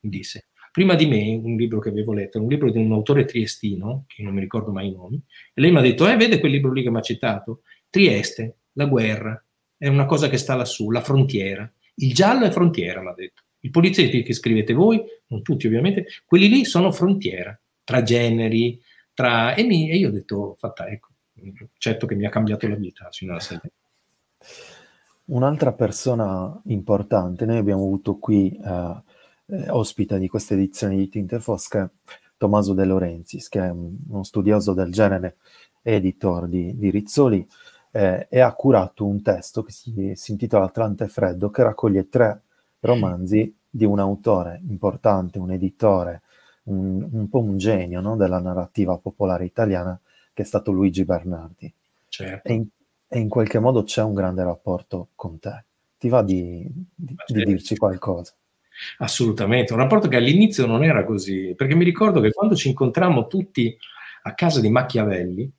mi disse. Prima di me, un libro che avevo letto, un libro di un autore triestino, che non mi ricordo mai i nomi, e lei mi ha detto, eh, vede quel libro lì che mi ha citato? Trieste, la guerra, è una cosa che sta lassù, la frontiera. Il giallo è frontiera, mi ha detto. I poliziotti che scrivete voi, non tutti ovviamente, quelli lì sono frontiera, tra generi, tra... E, mi, e io ho detto, fatta, ecco, certo che mi ha cambiato la vita alla sede. Un'altra persona importante, noi abbiamo avuto qui eh, eh, ospite di questa edizione di Tinte Fosche Tommaso De Laurentiis, che è uno studioso del genere, editor di, di Rizzoli, eh, e ha curato un testo che si, si intitola Atlante Freddo, che raccoglie tre romanzi di un autore importante, un editore, un, un po' un genio no, della narrativa popolare italiana, che è stato Luigi Bernardi. Certo. E in, e in qualche modo c'è un grande rapporto con te. Ti va di, di, di dirci qualcosa? Assolutamente, un rapporto che all'inizio non era così, perché mi ricordo che quando ci incontrammo tutti a casa di Machiavelli,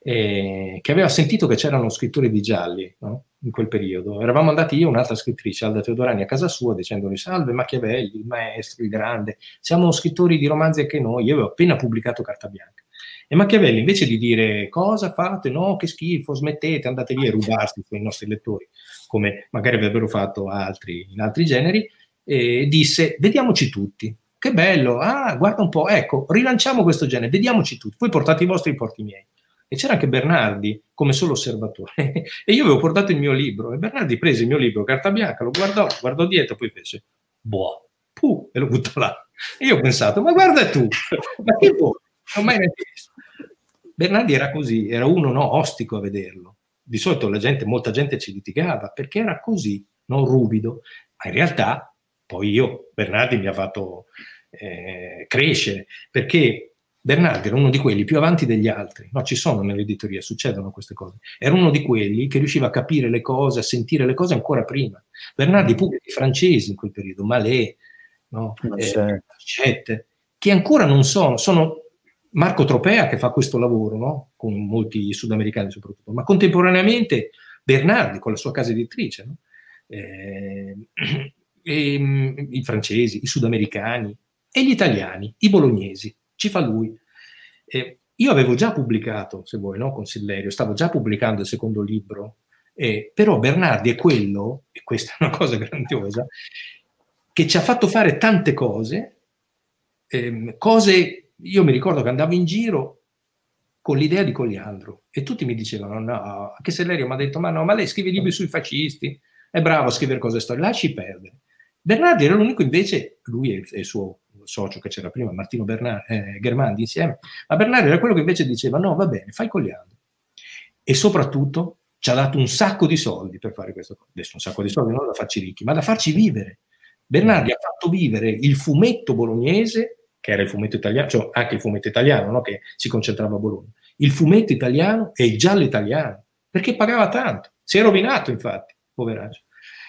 eh, che aveva sentito che c'erano scrittori di gialli no? in quel periodo, eravamo andati io e un'altra scrittrice, Alda Teodorani, a casa sua dicendogli salve Machiavelli, il maestro, il grande, siamo scrittori di romanzi anche noi, io avevo appena pubblicato Carta Bianca. E Machiavelli invece di dire cosa fate, no, che schifo, smettete, andate via e rubarsi con i nostri lettori, come magari avrebbero fatto altri in altri generi, eh, disse vediamoci tutti. Che bello, ah, guarda un po', ecco, rilanciamo questo genere, vediamoci tutti, poi portate i vostri, porti i miei. E c'era anche Bernardi come solo osservatore. e io avevo portato il mio libro, e Bernardi prese il mio libro, carta bianca, lo guardò, guardò dietro, poi fece, boh, puh, e lo buttò là. E io ho pensato, ma guarda tu, ma che vuoi? Non mai neanche visto. Bernardi era così, era uno no, ostico a vederlo. Di solito la gente, molta gente ci litigava perché era così, non ruvido, ma in realtà poi io, Bernardi mi ha fatto eh, crescere, perché Bernardi era uno di quelli più avanti degli altri, no, ci sono nell'editoria, succedono queste cose, era uno di quelli che riusciva a capire le cose, a sentire le cose ancora prima. Bernardi pubblica i francesi in quel periodo, Malé, no? eh, che ancora non sono, sono Marco Tropea che fa questo lavoro, no? con molti sudamericani soprattutto, ma contemporaneamente Bernardi con la sua casa editrice, no? eh, e, ehm, i francesi, i sudamericani e gli italiani, i bolognesi, ci fa lui. Eh, io avevo già pubblicato, se vuoi, no, con Sillerio, stavo già pubblicando il secondo libro, eh, però Bernardi è quello, e questa è una cosa grandiosa, che ci ha fatto fare tante cose, eh, cose, io mi ricordo che andavo in giro con l'idea di Cogliandro e tutti mi dicevano, no, anche Sellerio mi ha detto, ma no, ma lei scrive libri sui fascisti, è bravo a scrivere cose storiche, lasci perdere. Bernardi era l'unico invece, lui e il suo socio che c'era prima, Martino Bernardi, eh, Germandi insieme, ma Bernardi era quello che invece diceva no, va bene, fai Cogliando. E soprattutto ci ha dato un sacco di soldi per fare questo. Adesso un sacco di soldi non da farci ricchi, ma da farci vivere. Bernardi ha fatto vivere il fumetto bolognese, che era il fumetto italiano, cioè anche il fumetto italiano, no? che si concentrava a Bologna, il fumetto italiano e il giallo italiano, perché pagava tanto. Si è rovinato, infatti, poveraccio.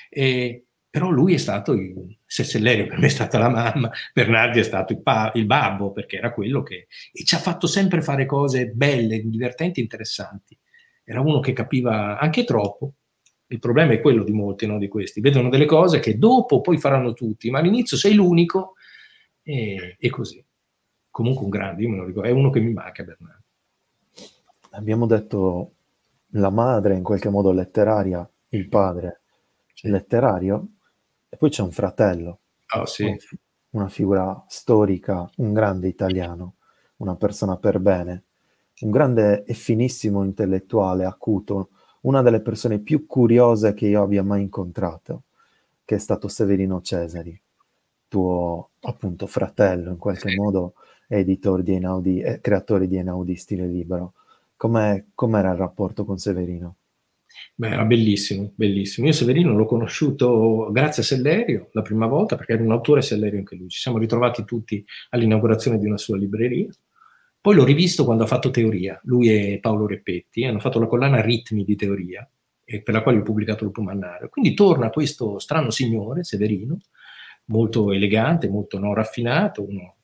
E, però lui è stato, il, se Sellerio per me è stata la mamma, Bernardi è stato il, pa, il babbo, perché era quello che... E ci ha fatto sempre fare cose belle, divertenti, interessanti. Era uno che capiva anche troppo. Il problema è quello di molti no, di questi. Vedono delle cose che dopo poi faranno tutti, ma all'inizio sei l'unico e, e così. Comunque un grande, io me lo ricordo, è uno che mi manca Bernardi. Abbiamo detto la madre in qualche modo letteraria, il padre letterario, e poi c'è un fratello, oh, sì. una figura storica, un grande italiano, una persona per bene, un grande e finissimo intellettuale, acuto, una delle persone più curiose che io abbia mai incontrato, che è stato Severino Cesari, tuo appunto fratello, in qualche sì. modo editor di Enaudi, eh, creatore di Enaudi Stile Libero. Com'è, com'era il rapporto con Severino? Beh, era bellissimo, bellissimo. Io Severino l'ho conosciuto grazie a Sellerio la prima volta, perché era un autore Sellerio anche lui. Ci siamo ritrovati tutti all'inaugurazione di una sua libreria. Poi l'ho rivisto quando ha fatto Teoria. Lui e Paolo Reppetti hanno fatto la collana Ritmi di Teoria, per la quale ho pubblicato il Pumannario. Quindi torna questo strano signore, Severino, molto elegante, molto no, raffinato, uno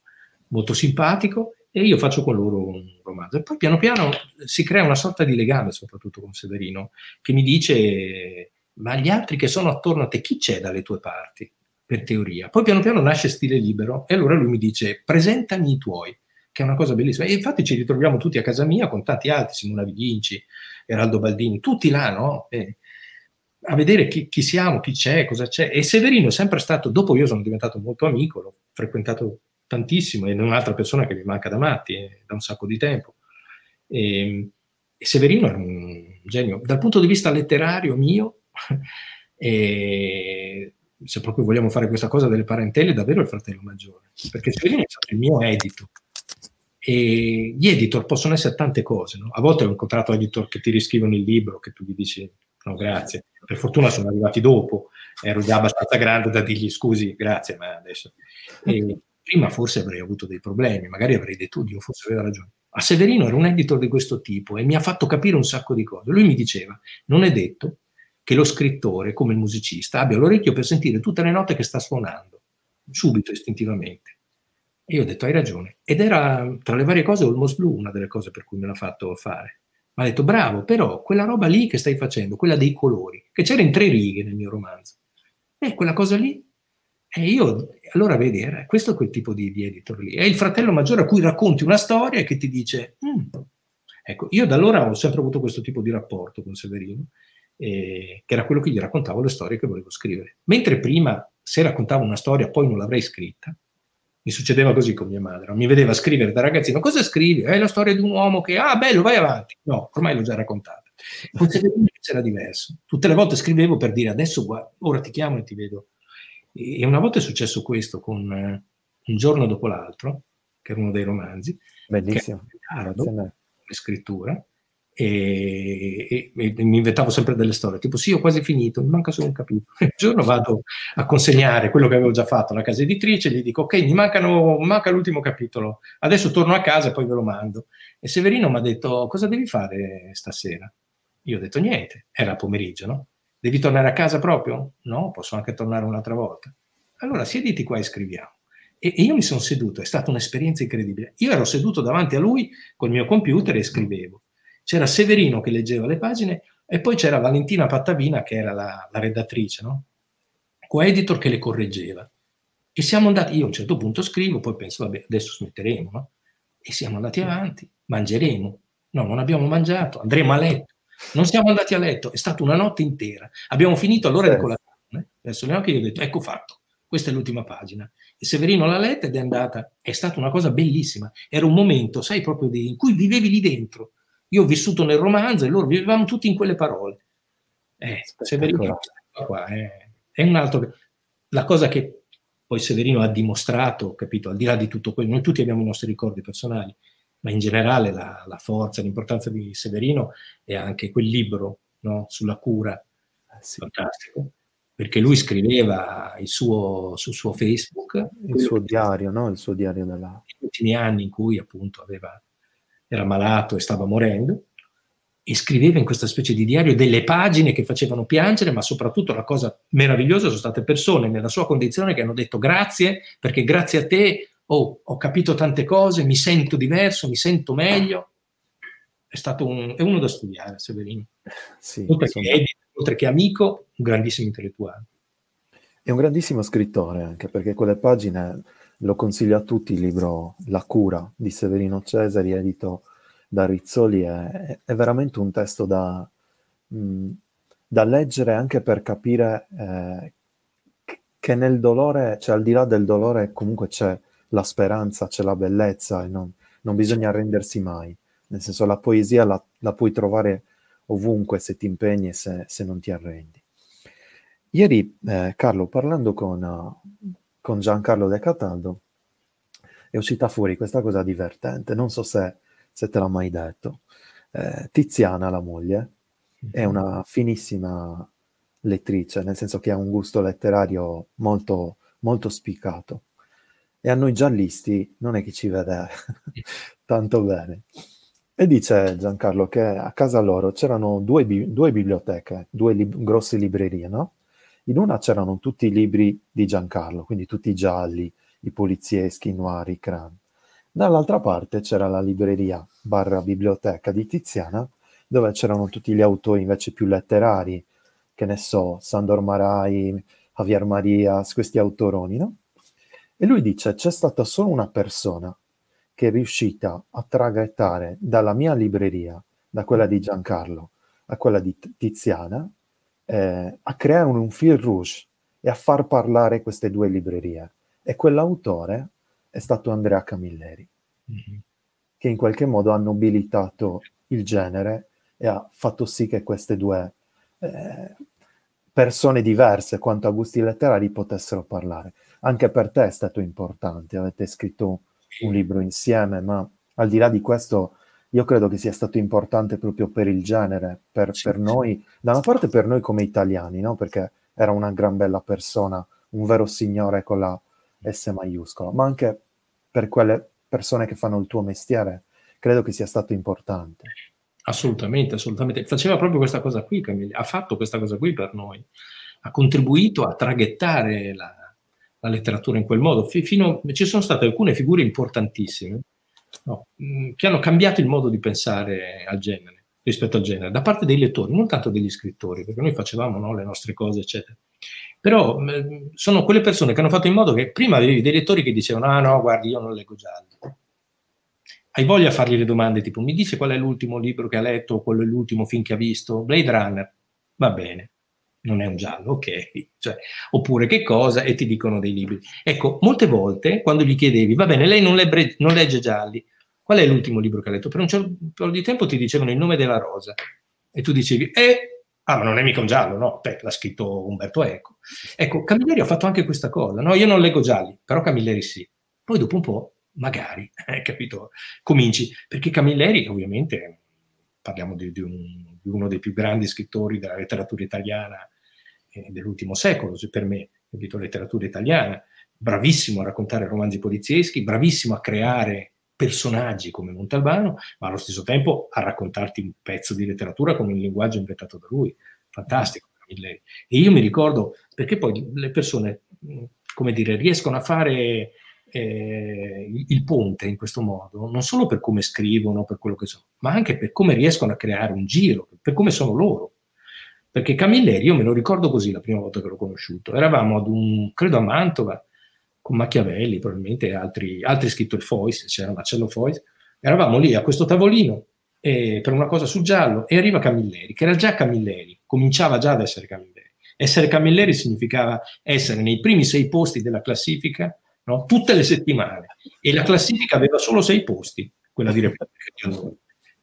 molto simpatico, e io faccio con loro un romanzo. E poi piano piano si crea una sorta di legame, soprattutto con Severino, che mi dice, ma gli altri che sono attorno a te, chi c'è dalle tue parti? Per teoria. Poi piano piano nasce Stile Libero e allora lui mi dice, presentami i tuoi, che è una cosa bellissima. E infatti ci ritroviamo tutti a casa mia con tanti altri, Simona Viginci, Eraldo Baldini, tutti là, no? E, a vedere chi, chi, siamo, chi c'è, cosa c'è. E Severino è sempre stato, dopo io sono diventato molto amico, l'ho frequentato tantissimo, ed è un'altra persona che mi manca da matti eh, da un sacco di tempo. E, e, Severino era un genio. Dal punto di vista letterario mio, e, se proprio vogliamo fare questa cosa delle parentele, davvero il fratello maggiore, perché Severino è stato il mio editor. E gli editor possono essere tante cose, no? A volte ho incontrato editor che ti riscrivono il libro, che tu gli dici no grazie, per fortuna sono arrivati dopo, ero già abbastanza grande da dirgli scusi, grazie, ma adesso... E, prima forse avrei avuto dei problemi, magari avrei detto, Dio, forse aveva ragione. A Severino era un editor di questo tipo e mi ha fatto capire un sacco di cose. Lui mi diceva, non è detto che lo scrittore, come il musicista, abbia l'orecchio per sentire tutte le note che sta suonando, subito, istintivamente. E io ho detto, hai ragione. Ed era, tra le varie cose, Almost Blue, una delle cose per cui me l'ha fatto fare. Ma ha detto, bravo, però quella roba lì che stai facendo, quella dei colori, che c'era in tre righe nel mio romanzo, e quella cosa lì e io, allora vedi, era, questo è quel tipo di, di, editor lì. È il fratello maggiore a cui racconti una storia e che ti dice, mm. ecco, io da allora ho sempre avuto questo tipo di rapporto con Severino, eh, che era quello che gli raccontavo le storie che volevo scrivere. Mentre prima, se raccontavo una storia, poi non l'avrei scritta, mi succedeva così con mia madre, mi vedeva scrivere da ragazzino, cosa scrivi? È la storia di un uomo che, ah bello, vai avanti. No, ormai l'ho già raccontata. Con Severino era diverso. Tutte le volte scrivevo per dire, adesso guarda, ora ti chiamo e ti vedo e una volta è successo questo con eh, Un giorno dopo l'altro, che era uno dei romanzi, bellissimo, tardo, scrittura, e, e, e, mi inventavo sempre delle storie, tipo sì, ho quasi finito, mi manca solo un capitolo. Un giorno vado a consegnare quello che avevo già fatto alla casa editrice, gli dico ok, mi mancano, manca l'ultimo capitolo, adesso torno a casa e poi ve lo mando. E Severino mi ha detto cosa devi fare stasera? Io ho detto niente, era pomeriggio, no? Devi tornare a casa proprio? No, posso anche tornare un'altra volta. Allora siediti qua e scriviamo. E, e io mi sono seduto, è stata un'esperienza incredibile. Io ero seduto davanti a lui col mio computer e scrivevo. C'era Severino che leggeva le pagine e poi c'era Valentina Pattavina che era la, la redattrice, no? co-editor che le correggeva. E siamo andati, io a un certo punto scrivo, poi penso, vabbè, adesso smetteremo, no? E siamo andati avanti, mangeremo. No, non abbiamo mangiato, andremo a letto. Non siamo andati a letto, è stata una notte intera. Abbiamo finito all'ora di colazione. Verso le occhi io ho detto, ecco fatto, questa è l'ultima pagina. E Severino l'ha letta ed è andata. È stata una cosa bellissima. Era un momento, sai, proprio di, in cui vivevi lì dentro. Io ho vissuto nel romanzo e loro vivevamo tutti in quelle parole. Eh, Severino qua, eh, è un altro... La cosa che poi Severino ha dimostrato, capito, al di là di tutto quello, noi tutti abbiamo i nostri ricordi personali, ma in generale la, la forza, l'importanza di Severino è anche quel libro no, sulla cura, eh sì. fantastico, perché lui scriveva il suo, sul suo Facebook. Il suo diario, no? Il suo diario della... Gli ultimi anni in cui appunto aveva, era malato e stava morendo, e scriveva in questa specie di diario delle pagine che facevano piangere, ma soprattutto la cosa meravigliosa sono state persone nella sua condizione che hanno detto grazie, perché grazie a te oh, ho capito tante cose, mi sento diverso, mi sento meglio. È stato un, è uno da studiare, Severino. Sì, oltre, che edito, oltre che amico, un grandissimo intellettuale. È un grandissimo scrittore anche perché quelle pagine lo consiglio a tutti il libro La cura di Severino Cesari, edito da Rizzoli, è, è veramente un testo da, mh, mm, da, leggere anche per capire eh, che nel dolore, cioè al di là del dolore, comunque c'è la speranza, c'è la bellezza e non, non bisogna arrendersi mai. Nel senso la poesia la, la puoi trovare ovunque se ti impegni e se, se non ti arrendi. Ieri, eh, Carlo, parlando con, uh, con, Giancarlo De Cataldo, è uscita fuori questa cosa divertente, non so se, se te l'ha mai detto. Eh, Tiziana, la moglie, è mhm. una finissima lettrice, nel senso che ha un gusto letterario molto, molto spiccato e a noi giallisti non è che ci vede tanto bene. E dice Giancarlo che a casa loro c'erano due, bi- due biblioteche, due lib- grosse librerie, no? In una c'erano tutti i libri di Giancarlo, quindi tutti i gialli, i polizieschi, i noir, i cran. Dall'altra parte c'era la libreria barra biblioteca di Tiziana, dove c'erano tutti gli autori invece più letterari, che ne so, Sandor Marai, Javier Marias, questi autoroni, no? E lui dice, c'è stata solo una persona che è riuscita a traghettare dalla mia libreria, da quella di Giancarlo, a quella di Tiziana, eh, a creare un, un fil rouge e a far parlare queste due librerie. E quell'autore è stato Andrea Camilleri, mm-hmm. che in qualche modo ha nobilitato il genere e ha fatto sì che queste due eh, persone diverse quanto a gusti letterari potessero parlare anche per te è stato importante, avete scritto un libro insieme, ma al di là di questo io credo che sia stato importante proprio per il genere, per, sì, per noi, da una parte per noi come italiani, no? perché era una gran bella persona, un vero signore con la S maiuscola, ma anche per quelle persone che fanno il tuo mestiere, credo che sia stato importante. Assolutamente, assolutamente. Faceva proprio questa cosa qui, Camilla, ha fatto questa cosa qui per noi, ha contribuito a traghettare la, la letteratura in quel modo. Fino, ci sono state alcune figure importantissime no, mm, che hanno cambiato il modo di pensare al genere, rispetto al genere, da parte dei lettori, non tanto degli scrittori, perché noi facevamo no, le nostre cose, eccetera. Però mh, mm, sono quelle persone che hanno fatto in modo che prima avevi dei lettori che dicevano, ah no, guardi, io non leggo gialli. Hai voglia di fargli le domande tipo, mi dice qual è l'ultimo libro che ha letto, quello è l'ultimo film che ha visto? Blade Runner. Va bene non è un giallo, ok, cioè, oppure che cosa e ti dicono dei libri. Ecco, molte volte quando gli chiedevi, va bene, lei non, lebbre, non legge gialli, qual è l'ultimo libro che ha letto? Per un certo po' di tempo ti dicevano il nome della rosa e tu dicevi, eh, ah, ma non è mica un giallo, no? Beh, l'ha scritto Umberto Eco. Ecco, Camilleri ha fatto anche questa cosa, no? Io non leggo gialli, però Camilleri sì. Poi dopo un po', magari, eh, capito, cominci, perché Camilleri ovviamente, parliamo di, di, un, di uno dei più grandi scrittori della letteratura italiana dell'ultimo secolo, se per me, capito, letteratura italiana, bravissimo a raccontare romanzi polizieschi, bravissimo a creare personaggi come Montalbano, ma allo stesso tempo a raccontarti un pezzo di letteratura con un linguaggio inventato da lui. Fantastico. E io mi ricordo, perché poi le persone, come dire, riescono a fare eh, il ponte in questo modo, non solo per come scrivono, per quello che sono, ma anche per come riescono a creare un giro, per come sono loro. Perché Camilleri, io me lo ricordo così la prima volta che l'ho conosciuto, eravamo ad un, credo a Mantova, con Machiavelli, probabilmente altri, altri scrittori, Foyce, c'era Marcello Foyce, eravamo lì a questo tavolino eh, per una cosa sul giallo e arriva Camilleri, che era già Camilleri, cominciava già ad essere Camilleri. Essere Camilleri significava essere nei primi sei posti della classifica no? tutte le settimane e la classifica aveva solo sei posti, quella di Repubblica di Onore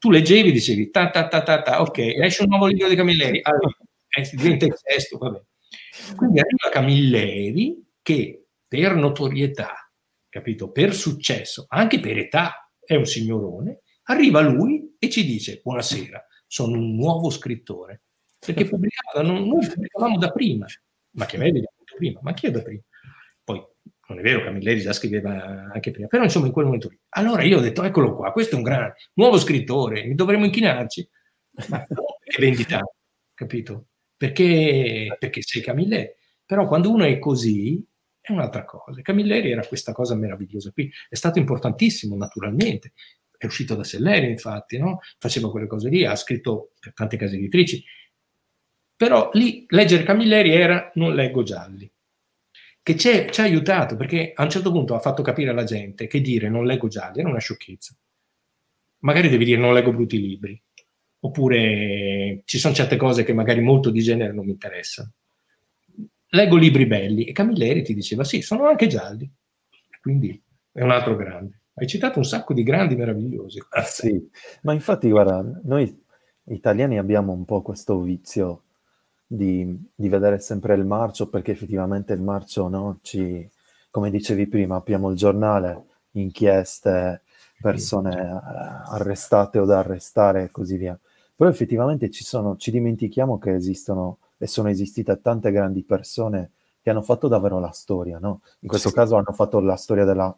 tu leggevi e dicevi ta ta ta ta ta, ok, esce un nuovo libro di Camilleri, allora, eh, diventa il sesto, vabbè. Quindi arriva Camilleri che per notorietà, capito, per successo, anche per età, è un signorone, arriva lui e ci dice buonasera, sono un nuovo scrittore, perché pubblicava, non, noi pubblicavamo da prima, ma che Machiavelli da molto prima, ma chi è da prima? Non è vero, Camilleri già scriveva anche prima, però insomma in quel momento lì. Allora io ho detto, eccolo qua, questo è un grande, nuovo scrittore, dovremmo inchinarci. Ma è vendita, capito? Perché, perché sei Camilleri. Però quando uno è così, è un'altra cosa. Camilleri era questa cosa meravigliosa qui, è stato importantissimo naturalmente, è uscito da Sellerio infatti, no? faceva quelle cose lì, ha scritto per tante case editrici, però lì leggere Camilleri era non leggo gialli, che ci ha aiutato perché a un certo punto ha fatto capire alla gente che dire non leggo gialli era una sciocchezza. Magari devi dire non leggo brutti libri, oppure ci sono certe cose che magari molto di genere non mi interessano. Leggo libri belli e Camilleri ti diceva sì, sono anche gialli, quindi è un altro grande. Hai citato un sacco di grandi meravigliosi. Sì, ma infatti guarda, noi italiani abbiamo un po' questo vizio di, di, vedere sempre il marcio, perché effettivamente il marcio, no, ci, come dicevi prima, apriamo il giornale, inchieste, persone arrestate o da arrestare e così via. Però effettivamente ci, sono, ci dimentichiamo che esistono e sono esistite tante grandi persone che hanno fatto davvero la storia, no? In questo sì. caso hanno fatto la storia della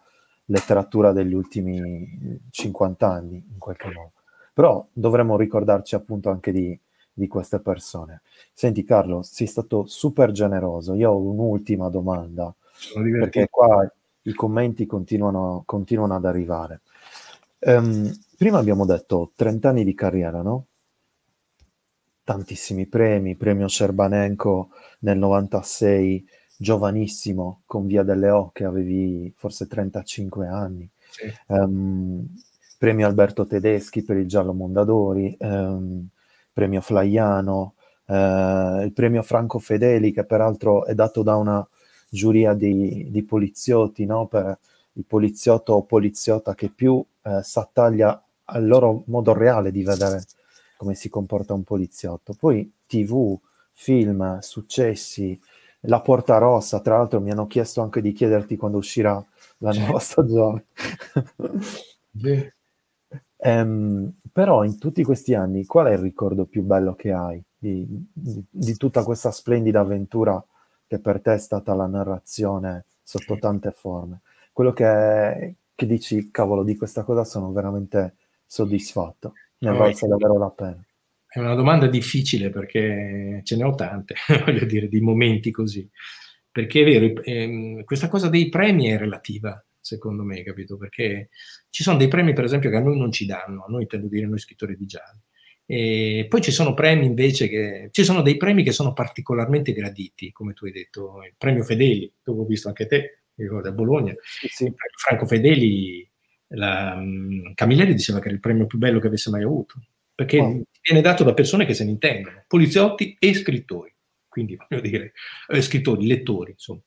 letteratura degli ultimi 50 anni, in qualche modo. Però dovremmo ricordarci appunto anche di, di queste persone. Senti Carlo, sei stato super generoso. Io ho un'ultima domanda, perché qua i commenti continuano, continuano ad arrivare. Um, prima abbiamo detto 30 anni di carriera, no? Tantissimi premi, premio Cerbanenko nel 96, giovanissimo, con Via delle Ocche, avevi forse 35 anni. Sì. Um, premio Alberto Tedeschi per il Giallo Mondadori, um, premio Flaiano, eh, il premio Franco Fedeli, che peraltro è dato da una giuria di, di poliziotti, no? per il poliziotto o poliziotta che più eh, s'attaglia al loro modo reale di vedere come si comporta un poliziotto. Poi TV, film, successi, La Porta Rossa, tra l'altro mi hanno chiesto anche di chiederti quando uscirà la nuova stagione. Um, però in tutti questi anni, qual è il ricordo più bello che hai di, di, di, tutta questa splendida avventura che per te è stata la narrazione sotto tante forme? Quello che, che dici, cavolo, di questa cosa sono veramente soddisfatto? Ne no, valsa davvero la pena? È una domanda difficile perché ce ne ho tante, voglio dire, di momenti così. Perché è vero, ehm, questa cosa dei premi è relativa, secondo me, capito? Perché ci sono dei premi, per esempio, che a noi non ci danno, a noi intendo dire noi scrittori di gialli. E poi ci sono premi invece che ci sono dei premi che sono particolarmente graditi, come tu hai detto, il premio Fedeli, dove ho visto anche te, ricordo a Bologna, sì, sì. Franco Fedeli, la, um, Camilleri diceva che era il premio più bello che avesse mai avuto, perché oh. viene dato da persone che se ne intendono, poliziotti e scrittori, quindi voglio dire, eh, scrittori, lettori, insomma.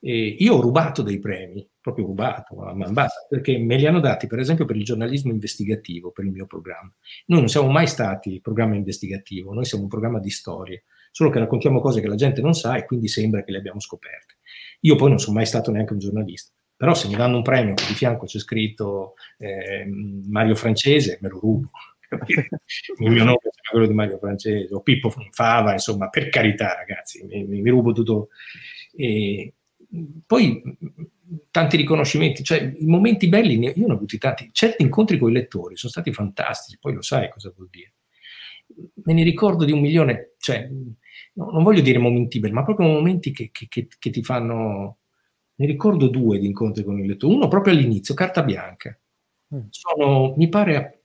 E io ho rubato dei premi, proprio rubato, ma basta, perché me li hanno dati per esempio per il giornalismo investigativo, per il mio programma. Noi non siamo mai stati programma investigativo, noi siamo un programma di storie, solo che raccontiamo cose che la gente non sa e quindi sembra che le abbiamo scoperte. Io poi non sono mai stato neanche un giornalista, però se mi danno un premio che di fianco c'è scritto eh, Mario Francese, me lo rubo. il mio nome è quello di Mario Francese o Pippo Fava, insomma, per carità ragazzi, mi, mi rubo tutto. E, poi tanti riconoscimenti, cioè i momenti belli, io ne ho avuti tanti, certi incontri con i lettori sono stati fantastici, poi lo sai cosa vuol dire. Me ne ricordo di un milione, cioè no, non voglio dire momenti belli, ma proprio momenti che, che, che, che, ti fanno... Ne ricordo due di incontri con il lettore, uno proprio all'inizio, carta bianca. Mm. Sono, mi pare, a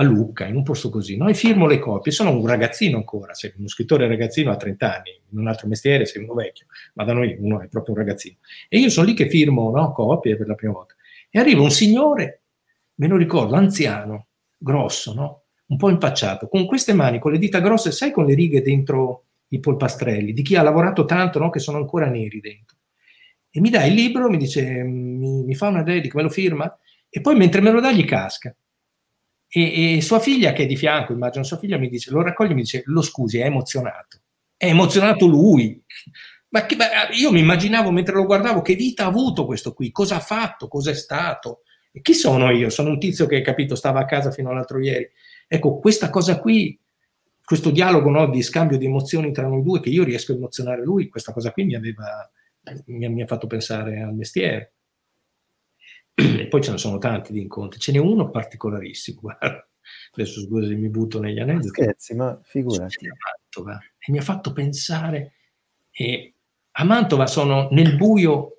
Lucca, in un posto così, no? e firmo le copie. Sono un ragazzino ancora, sei uno scrittore ragazzino a 30 anni, in un altro mestiere sei uno vecchio, ma da noi uno è proprio un ragazzino. E io sono lì che firmo no? copie per la prima volta. E arriva un signore, me lo ricordo, anziano, grosso, no? un po' impacciato, con queste mani, con le dita grosse, sai, con le righe dentro i polpastrelli, di chi ha lavorato tanto, no? che sono ancora neri dentro. E mi dà il libro, mi dice, mi, mi fa una dedica, me lo firma, e poi mentre me lo dà gli casca. E, e, sua figlia, che è di fianco, immagino sua figlia, mi dice, lo raccoglie e mi dice, lo scusi, è emozionato. È emozionato lui. Ma, che, ma io mi immaginavo mentre lo guardavo che vita ha avuto questo qui, cosa ha fatto, cosa è stato. E chi sono io? Sono un tizio che, capito, stava a casa fino all'altro ieri. Ecco, questa cosa qui, questo dialogo no, di scambio di emozioni tra noi due, che io riesco a emozionare lui, questa cosa qui mi aveva, mi, mi ha fatto pensare al mestiere e poi ce ne sono tanti di incontri, ce n'è uno particolarissimo, guarda. adesso scusa se mi butto negli aneddoti. Scherzi, ma figurati. A Mantova, e mi ha fatto pensare, e a Mantova sono nel buio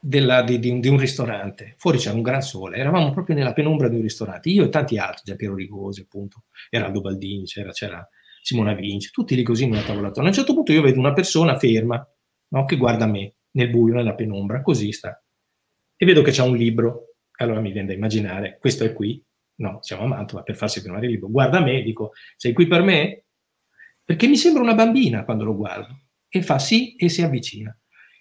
della, di, di, di, un ristorante, fuori c'era un gran sole, eravamo proprio nella penombra di un ristorante, io e tanti altri, già Piero Rigosi appunto, Eraldo Baldini, c'era, c'era Simona Vinci, tutti lì così nella tavolatona. A un certo punto io vedo una persona ferma, no, che guarda me, nel buio, nella penombra, così sta e vedo che c'è un libro. Allora mi viene da immaginare, questo è qui, no, siamo a Mantova per farsi firmare il libro. Guarda me, dico, sei qui per me? Perché mi sembra una bambina quando lo guardo. E fa sì e si avvicina.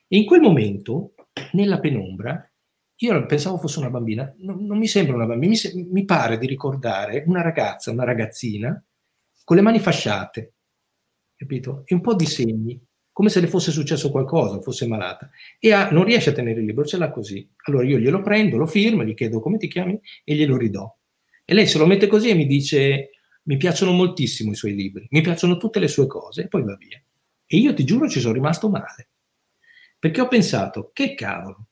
E in quel momento, nella penombra, io pensavo fosse una bambina, non, non mi sembra una bambina, mi, se, mi, pare di ricordare una ragazza, una ragazzina, con le mani fasciate, capito? E un po' di segni come se le fosse successo qualcosa, fosse malata, e ha, non riesce a tenere il libro, ce l'ha così. Allora io glielo prendo, lo firmo, gli chiedo come ti chiami e glielo ridò. E lei se lo mette così e mi dice, mi piacciono moltissimo i suoi libri, mi piacciono tutte le sue cose, e poi va via. E io ti giuro ci sono rimasto male, perché ho pensato, che cavolo,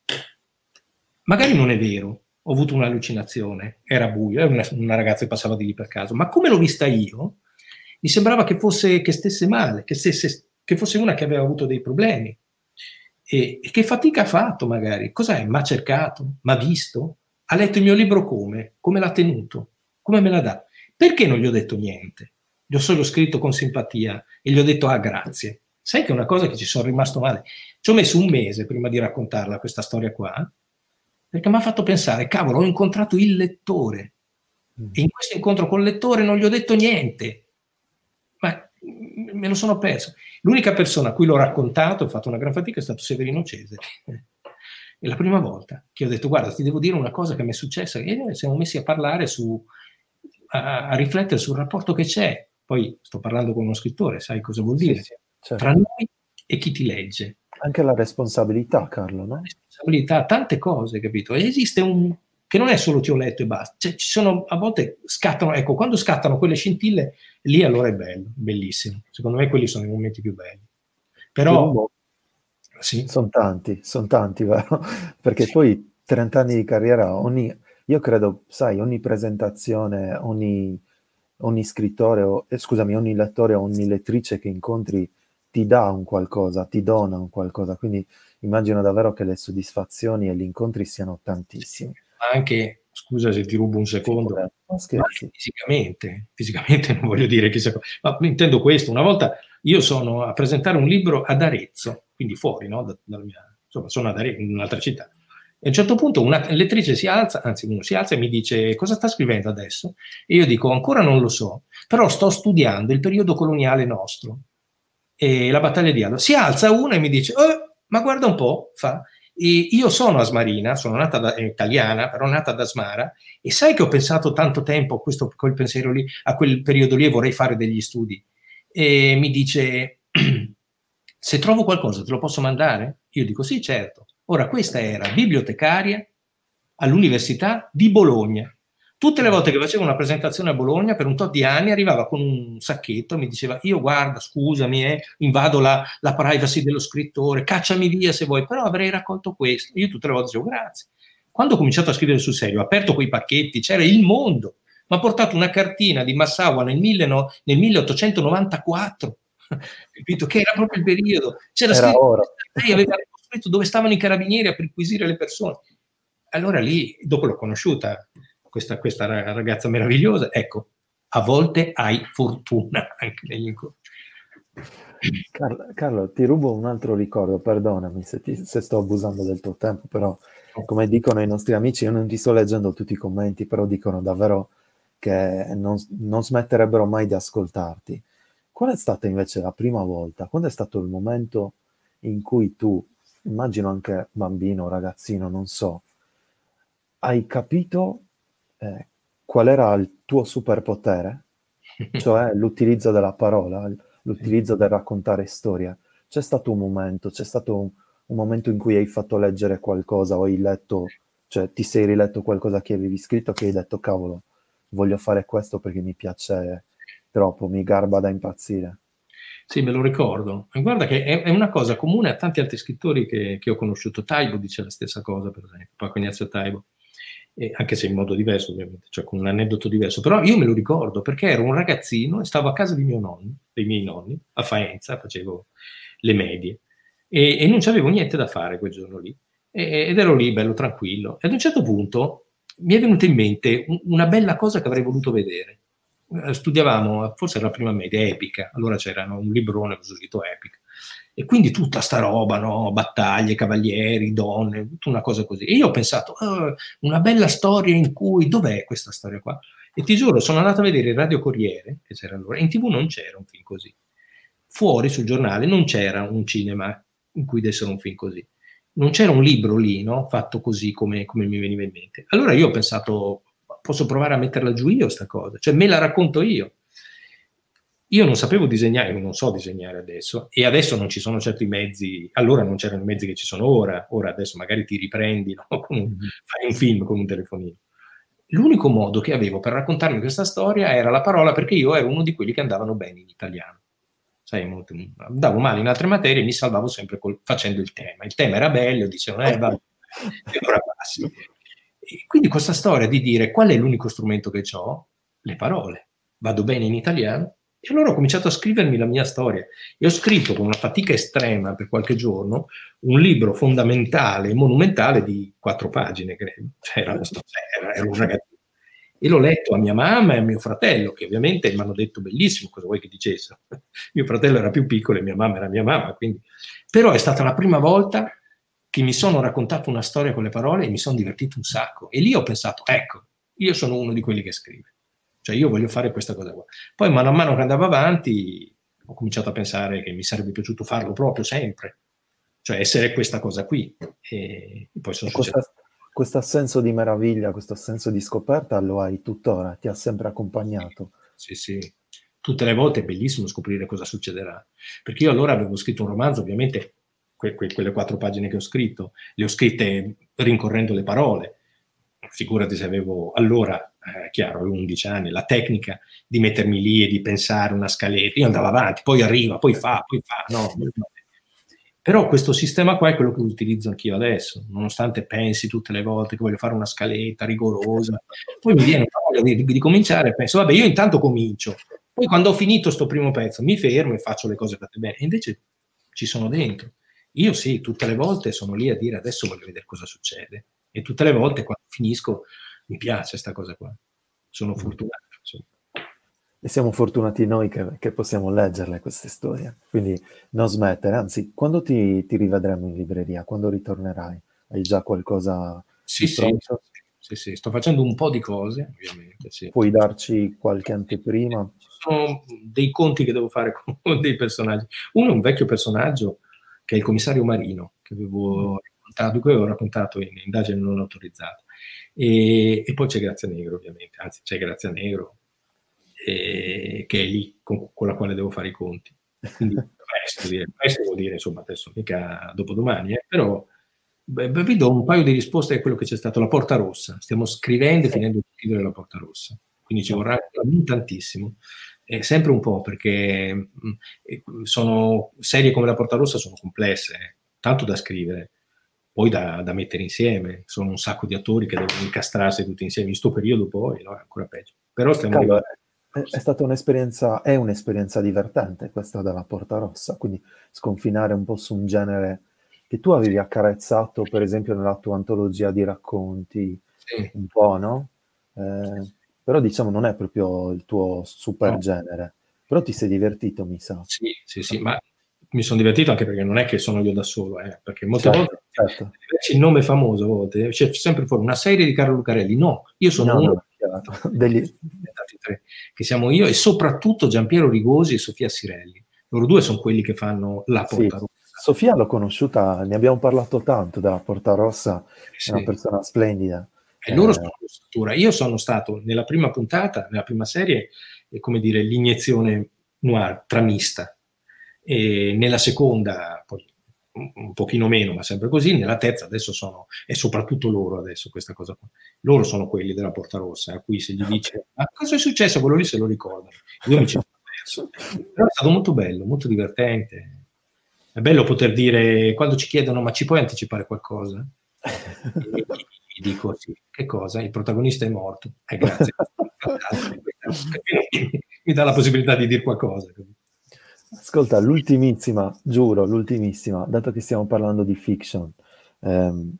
magari non è vero, ho avuto un'allucinazione, era buio, era una, una ragazza che passava di lì per caso, ma come l'ho vista io, mi sembrava che fosse, che stesse male, che stesse che fosse una che aveva avuto dei problemi. E, e che fatica ha fatto magari? Cos'è? Ma ha cercato? Ma ha visto? Ha letto il mio libro come? Come l'ha tenuto? Come me la dà? Perché non gli ho detto niente? Gli ho solo scritto con simpatia e gli ho detto ah grazie. Sai che è una cosa che ci sono rimasto male? Ci ho messo un mese prima di raccontarla questa storia qua, perché mi ha fatto pensare, cavolo, ho incontrato il lettore mm. e in questo incontro col lettore non gli ho detto niente, ma me lo sono perso. L'unica persona a cui l'ho raccontato, ho fatto una gran fatica, è stato Severino Cesare. È la prima volta che ho detto, guarda, ti devo dire una cosa che mi è successa, e noi siamo messi a parlare su, a, a, riflettere sul rapporto che c'è. Poi sto parlando con uno scrittore, sai cosa vuol dire? Sì, sì, certo. Tra noi e chi ti legge. Anche la responsabilità, Carlo, no? La responsabilità, tante cose, capito? E esiste un, che non è solo ti ho letto e basta, cioè, ci sono a volte scattano, ecco, quando scattano quelle scintille, lì allora è bello, bellissimo. Secondo me quelli sono i momenti più belli. Però sì. sono tanti, sono tanti, vero? Perché sì. poi 30 anni di carriera, ogni, io credo, sai, ogni presentazione, ogni, ogni scrittore, o, eh, scusami, ogni lettore, ogni lettrice che incontri ti dà un qualcosa, ti dona un qualcosa, quindi immagino davvero che le soddisfazioni e gli incontri siano tantissimi. Anche, scusa se ti rubo un secondo, fisicamente, fisicamente non voglio dire chissà cosa, ma intendo questo, una volta io sono a presentare un libro ad Arezzo, quindi fuori, no? da, dalla mia, insomma, sono ad Arezzo, in un'altra città, e a un certo punto una lettrice si alza, anzi uno si alza e mi dice cosa sta scrivendo adesso? E io dico ancora non lo so, però sto studiando il periodo coloniale nostro e la battaglia di Aldo. Si alza una e mi dice oh, ma guarda un po', fa, e io sono asmarina, sono nata da, eh, italiana, però nata ad Asmara, e sai che ho pensato tanto tempo a questo, quel pensiero lì, a quel periodo lì e vorrei fare degli studi. E mi dice, se trovo qualcosa te lo posso mandare? Io dico sì, certo. Ora, questa era bibliotecaria all'Università di Bologna. Tutte le volte che facevo una presentazione a Bologna, per un tot di anni, arrivava con un sacchetto e mi diceva, io guarda, scusami, eh, invado la, la, privacy dello scrittore, cacciami via se vuoi, però avrei raccolto questo. Io tutte le volte dicevo, grazie. Quando ho cominciato a scrivere sul serio, ho aperto quei pacchetti, c'era il mondo. Mi ha portato una cartina di Massawa nel, nel 1894, capito? Che era proprio il periodo. C'era era scritto, ora. lei aveva scritto dove stavano i carabinieri a perquisire le persone. Allora lì, dopo l'ho conosciuta, questa, questa ragazza meravigliosa, ecco, a volte hai fortuna anche negli incontri. Carlo, Carlo, ti rubo un altro ricordo, perdonami se, ti, se, sto abusando del tuo tempo, però come dicono i nostri amici, io non ti sto leggendo tutti i commenti, però dicono davvero che non, non smetterebbero mai di ascoltarti. Qual è stata invece la prima volta? Quando è stato il momento in cui tu immagino anche bambino, ragazzino, non so, hai capito eh, qual era il tuo superpotere? Cioè l'utilizzo della parola, l'utilizzo del raccontare storia. C'è stato un momento, c'è stato un, un momento in cui hai fatto leggere qualcosa o hai letto, cioè ti sei riletto qualcosa che avevi scritto che hai detto cavolo, voglio fare questo perché mi piace troppo, mi garba da impazzire. Sì, me lo ricordo. E guarda che è, una cosa comune a tanti altri scrittori che, che, ho conosciuto. Taibo dice la stessa cosa, per esempio, Paco Ignazio Taibo, e anche se in modo diverso, ovviamente, cioè con un aneddoto diverso. Però io me lo ricordo perché ero un ragazzino e stavo a casa dei miei nonni, dei miei nonni a Faenza, facevo le medie, e, e non c'avevo niente da fare quel giorno lì. E, ed ero lì, bello tranquillo. E ad un certo punto mi è venuta in mente un, una bella cosa che avrei voluto vedere eh, studiavamo, forse era la prima media, epica, allora c'era un librone così scritto epica. E quindi tutta sta roba, no? battaglie, cavalieri, donne, tutta una cosa così. E io ho pensato, oh, una bella storia in cui, dov'è questa storia qua? E ti giuro, sono andato a vedere il Radio Corriere, che c'era allora, in tv non c'era un film così. Fuori sul giornale non c'era un cinema in cui dessero un film così. Non c'era un libro lì, no? fatto così come, come mi veniva in mente. Allora io ho pensato, posso provare a metterla giù io sta cosa, cioè me la racconto io. Io non sapevo disegnare, non so disegnare adesso, e adesso non ci sono certi mezzi, allora non c'erano i mezzi che ci sono ora, ora adesso magari ti riprendi, no? un, mm-hmm. fai un film con un telefonino. L'unico modo che avevo per raccontarmi questa storia era la parola, perché io ero uno di quelli che andavano bene in italiano. Sai, molto, andavo male in altre materie e mi salvavo sempre col, facendo il tema. Il tema era bello, dicevano, eh, va, e allora passi. E quindi questa storia di dire qual è l'unico strumento che ho? Le parole. Vado bene in italiano? E allora ho cominciato a scrivermi la mia storia e ho scritto con una fatica estrema per qualche giorno un libro fondamentale, monumentale di quattro pagine, credo. Cioè, era, era, era un ragazzino. E l'ho letto a mia mamma e a mio fratello, che ovviamente mi hanno detto bellissimo, cosa vuoi che dicessero? mio fratello era più piccolo e mia mamma era mia mamma, quindi... Però è stata la prima volta che mi sono raccontato una storia con le parole e mi sono divertito un sacco. E lì ho pensato, ecco, io sono uno di quelli che scrive. Cioè io voglio fare questa cosa qua. Poi man mano che andavo avanti ho cominciato a pensare che mi sarebbe piaciuto farlo proprio sempre. Cioè essere questa cosa qui. E, poi sono questa, questo senso di meraviglia, questo senso di scoperta lo hai tuttora, ti ha sempre accompagnato. Sì, sì. Tutte le volte è bellissimo scoprire cosa succederà. Perché io allora avevo scritto un romanzo, ovviamente que, que, quelle quattro pagine che ho scritto, le ho scritte rincorrendo le parole. Figurati se avevo allora, eh, chiaro, avevo 11 anni, la tecnica di mettermi lì e di pensare una scaletta. Io andavo avanti, poi arriva, poi fa, poi fa, no. Però questo sistema qua è quello che utilizzo anch'io adesso, nonostante pensi tutte le volte che voglio fare una scaletta rigorosa, poi mi viene voglia di, di, cominciare e penso, vabbè, io intanto comincio, poi quando ho finito questo primo pezzo mi fermo e faccio le cose fatte bene, e invece ci sono dentro. Io sì, tutte le volte sono lì a dire adesso voglio vedere cosa succede, e tutte le volte quando finisco mi piace questa cosa qua, sono fortunato. Insomma. E siamo fortunati noi che, che, possiamo leggerle queste storie. Quindi non smettere, anzi, quando ti, ti rivedremo in libreria? Quando ritornerai? Hai già qualcosa sì, sì, sì, sì, sto facendo un po' di cose, ovviamente. Sì. Puoi darci qualche anteprima? Ci sono dei conti che devo fare con dei personaggi. Uno è un vecchio personaggio che è il commissario Marino, che avevo raccontato, di cui avevo raccontato in indagine non autorizzata. E, e poi c'è Grazia Negro, ovviamente, anzi c'è Grazia Negro, eh, che è lì con, con, la quale devo fare i conti. Quindi presto, dire, presto vuol dire, insomma, adesso mica dopodomani, eh, però beh, vi do un paio di risposte a quello che c'è stato, la Porta Rossa. Stiamo scrivendo e finendo di scrivere la Porta Rossa, quindi ci vorrà tantissimo. Eh, sempre un po' perché mh, mm, sono serie come la Porta Rossa sono complesse, eh, tanto da scrivere, poi da, da, mettere insieme. Sono un sacco di attori che devono incastrarsi tutti insieme. In questo periodo poi no, è ancora peggio. Però stiamo Cavolo, è, stata un'esperienza, è un'esperienza divertente questa della Porta Rossa, quindi sconfinare un po' su un genere che tu avevi accarezzato, per esempio, nella tua antologia di racconti, sì. un po', no? Eh, però diciamo non è proprio il tuo super no. genere, però ti sei divertito, mi sa. Sì, sì, sì, ma mi sono divertito anche perché non è che sono io da solo, eh, perché molte certo, volte certo. il nome famoso, a volte, c'è sempre fuori una serie di Carlo Lucarelli, no, io sono no, uno no degli... che siamo io e soprattutto Giampiero Rigosi e Sofia Sirelli. Loro due sono quelli che fanno la Porta sì. Rossa. Sofia l'ho conosciuta, ne abbiamo parlato tanto della Porta Rossa, sì. è una persona splendida. E loro eh... sono struttura. Io sono stato nella prima puntata, nella prima serie, come dire, l'iniezione noir, tramista. E nella seconda, poi un pochino meno, ma sempre così, nella terza adesso sono, e soprattutto loro adesso questa cosa qua, loro sono quelli della Porta Rossa, a cui se gli dice ma cosa è successo, quello lì se lo ricordano. Io mi ci sono perso. Però è stato molto bello, molto divertente. È bello poter dire, quando ci chiedono ma ci puoi anticipare qualcosa? E gli dico sì, che cosa? Il protagonista è morto. Eh, grazie. mi dà la possibilità di dire qualcosa. Ascolta, l'ultimissima, giuro, l'ultimissima, dato che stiamo parlando di fiction, ehm,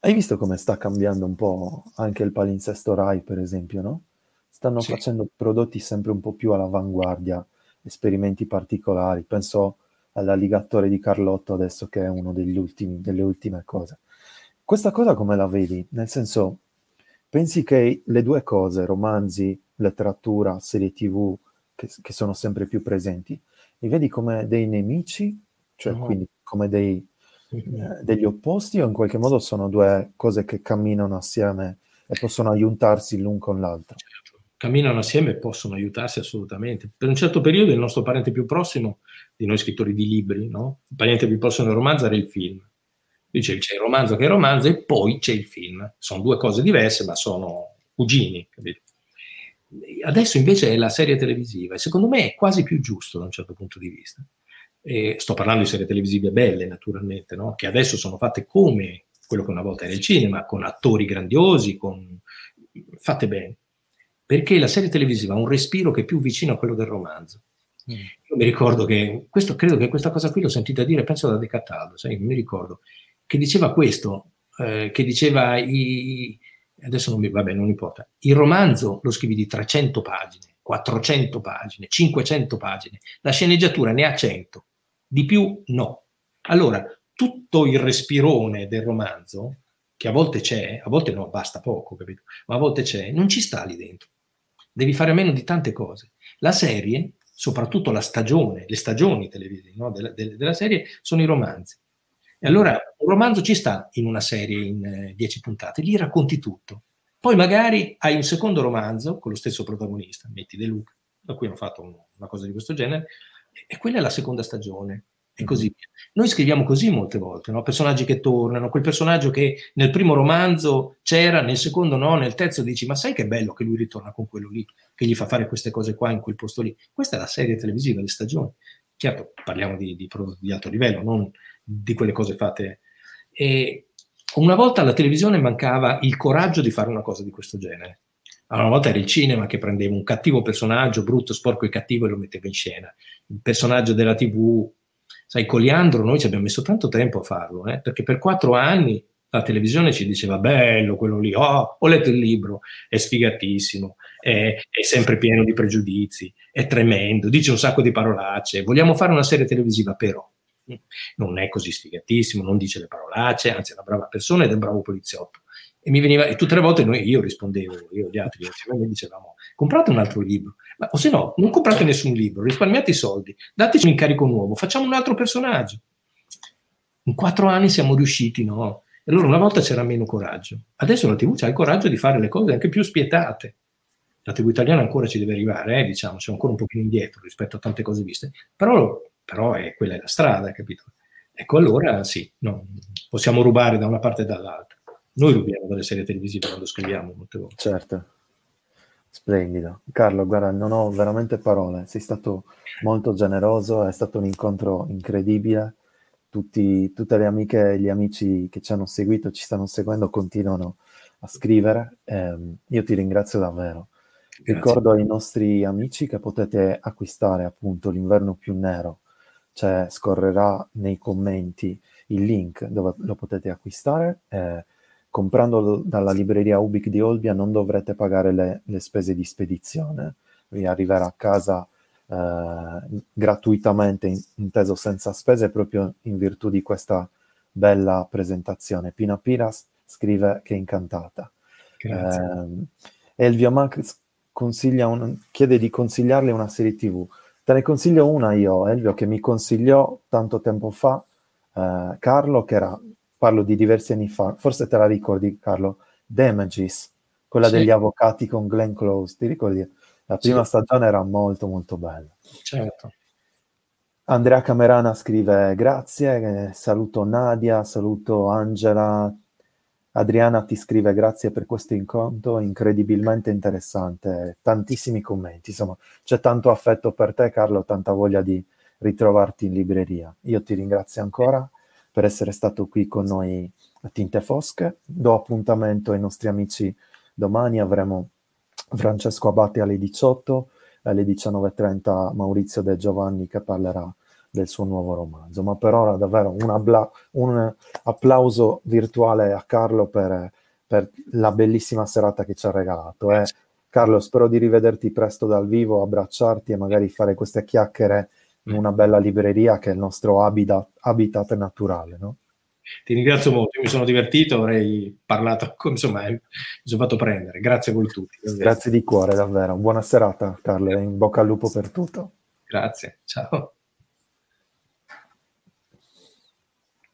hai visto come sta cambiando un po' anche il palinsesto Rai, per esempio, no? Stanno sì. facendo prodotti sempre un po' più all'avanguardia, esperimenti particolari. Penso all'alligatore di Carlotto adesso che è uno degli ultimi, delle ultime cose. Questa cosa come la vedi? Nel senso, pensi che le due cose, romanzi, letteratura, serie tv, che, che sono sempre più presenti, li vedi come dei nemici, cioè no. quindi come dei, eh, degli opposti o in qualche modo sono due cose che camminano assieme e possono aiutarsi l'un con l'altro? Certo. Camminano assieme e possono aiutarsi assolutamente. Per un certo periodo il nostro parente più prossimo di noi scrittori di libri, no? il parente più prossimo del romanzo era il film. Dice c'è il romanzo che è il romanzo e poi c'è il film. Sono due cose diverse ma sono cugini, capito? Adesso invece è la serie televisiva e secondo me è quasi più giusto da un certo punto di vista. E sto parlando di serie televisive belle, naturalmente, no? che adesso sono fatte come quello che una volta era il cinema, con attori grandiosi, con... fatte bene. Perché la serie televisiva ha un respiro che è più vicino a quello del romanzo. Mm. Io mi ricordo che, questo, credo che questa cosa qui l'ho sentita dire, penso da De Cataldo, sai, mi ricordo, che diceva questo, eh, che diceva i, adesso non mi va bene, non importa. Il romanzo lo scrivi di 300 pagine, 400 pagine, 500 pagine, la sceneggiatura ne ha 100, di più no. Allora, tutto il respirone del romanzo, che a volte c'è, a volte no, basta poco, capito? Ma a volte c'è, non ci sta lì dentro. Devi fare a meno di tante cose. La serie, soprattutto la stagione, le stagioni televisive no, della, della serie, sono i romanzi. E allora un romanzo ci sta in una serie in eh, dieci puntate, lì racconti tutto. Poi magari hai un secondo romanzo con lo stesso protagonista, metti De Luca, da cui hanno fatto un, una cosa di questo genere, e quella è la seconda stagione, e così via. Noi scriviamo così molte volte, no? personaggi che tornano, quel personaggio che nel primo romanzo c'era, nel secondo no, nel terzo dici, ma sai che bello che lui ritorna con quello lì, che gli fa fare queste cose qua in quel posto lì. Questa è la serie televisiva, le stagioni. Certo, parliamo di, di prodotti di alto livello, non di quelle cose fatte. E una volta alla televisione mancava il coraggio di fare una cosa di questo genere. Allora, una volta era il cinema che prendeva un cattivo personaggio, brutto, sporco e cattivo, e lo metteva in scena. Il personaggio della TV, sai, Coliandro, noi ci abbiamo messo tanto tempo a farlo, eh? perché per quattro anni la televisione ci diceva bello quello lì, oh, ho letto il libro, è sfigatissimo, è, è, sempre pieno di pregiudizi, è tremendo, dice un sacco di parolacce, vogliamo fare una serie televisiva però non è così sfigatissimo, non dice le parolacce, anzi è una brava persona ed è un bravo poliziotto. E mi veniva, e tutte le volte noi, io rispondevo, io gli altri, noi dicevamo, comprate un altro libro, ma, o se no, non comprate nessun libro, risparmiate i soldi, dateci un incarico nuovo, facciamo un altro personaggio. In quattro anni siamo riusciti, no? E allora una volta c'era meno coraggio. Adesso la TV ha il coraggio di fare le cose anche più spietate. La TV italiana ancora ci deve arrivare, eh, diciamo, siamo ancora un pochino indietro rispetto a tante cose viste, però, però è, quella è la strada, capito? Ecco, allora sì, no, possiamo rubare da una parte e dall'altra. Noi rubiamo dalle serie televisive quando scriviamo molte volte. Certo. Splendido. Carlo, guarda, non ho veramente parole. Sei stato molto generoso, è stato un incontro incredibile tutti, tutte le amiche e gli amici che ci hanno seguito, ci stanno seguendo, continuano a scrivere. Eh, io ti ringrazio davvero. Grazie. Ricordo ai nostri amici che potete acquistare appunto l'inverno più nero, cioè scorrerà nei commenti il link dove lo potete acquistare. Eh, comprandolo dalla libreria Ubic di Olbia non dovrete pagare le, le spese di spedizione, vi arriverà a casa eh, gratuitamente, inteso senza spese, proprio in virtù di questa bella presentazione. Pina Piras scrive che è incantata. Eh, Elvio Max un, chiede di consigliarle una serie TV. Te ne consiglio una io, Elvio, che mi consigliò tanto tempo fa eh, Carlo, che era, parlo di diversi anni fa, forse te la ricordi Carlo, Damages, quella sì. degli avvocati con Glenn Close, ti ricordi? La prima sì. stagione era molto molto bella. Certo. Andrea Camerana scrive grazie, eh, saluto Nadia, saluto Angela, Adriana ti scrive grazie per questo incontro incredibilmente interessante, tantissimi commenti, insomma c'è tanto affetto per te Carlo, tanta voglia di ritrovarti in libreria. Io ti ringrazio ancora per essere stato qui con noi a Tinte Fosche, do appuntamento ai nostri amici domani, avremo Francesco Abate alle 18, alle 19.30 Maurizio De Giovanni che parlerà del suo nuovo romanzo. Ma per ora davvero un, abla- un applauso virtuale a Carlo per, per, la bellissima serata che ci ha regalato. Eh. Carlo, spero di rivederti presto dal vivo, abbracciarti e magari fare queste chiacchiere in una bella libreria che è il nostro habitat, habitat naturale. No? Ti ringrazio molto, mi sono divertito, avrei parlato, insomma, mi sono fatto prendere. Grazie a voi tutti. Davvero. Grazie di cuore, davvero. Buona serata, Carlo, in bocca al lupo per tutto. Grazie, ciao.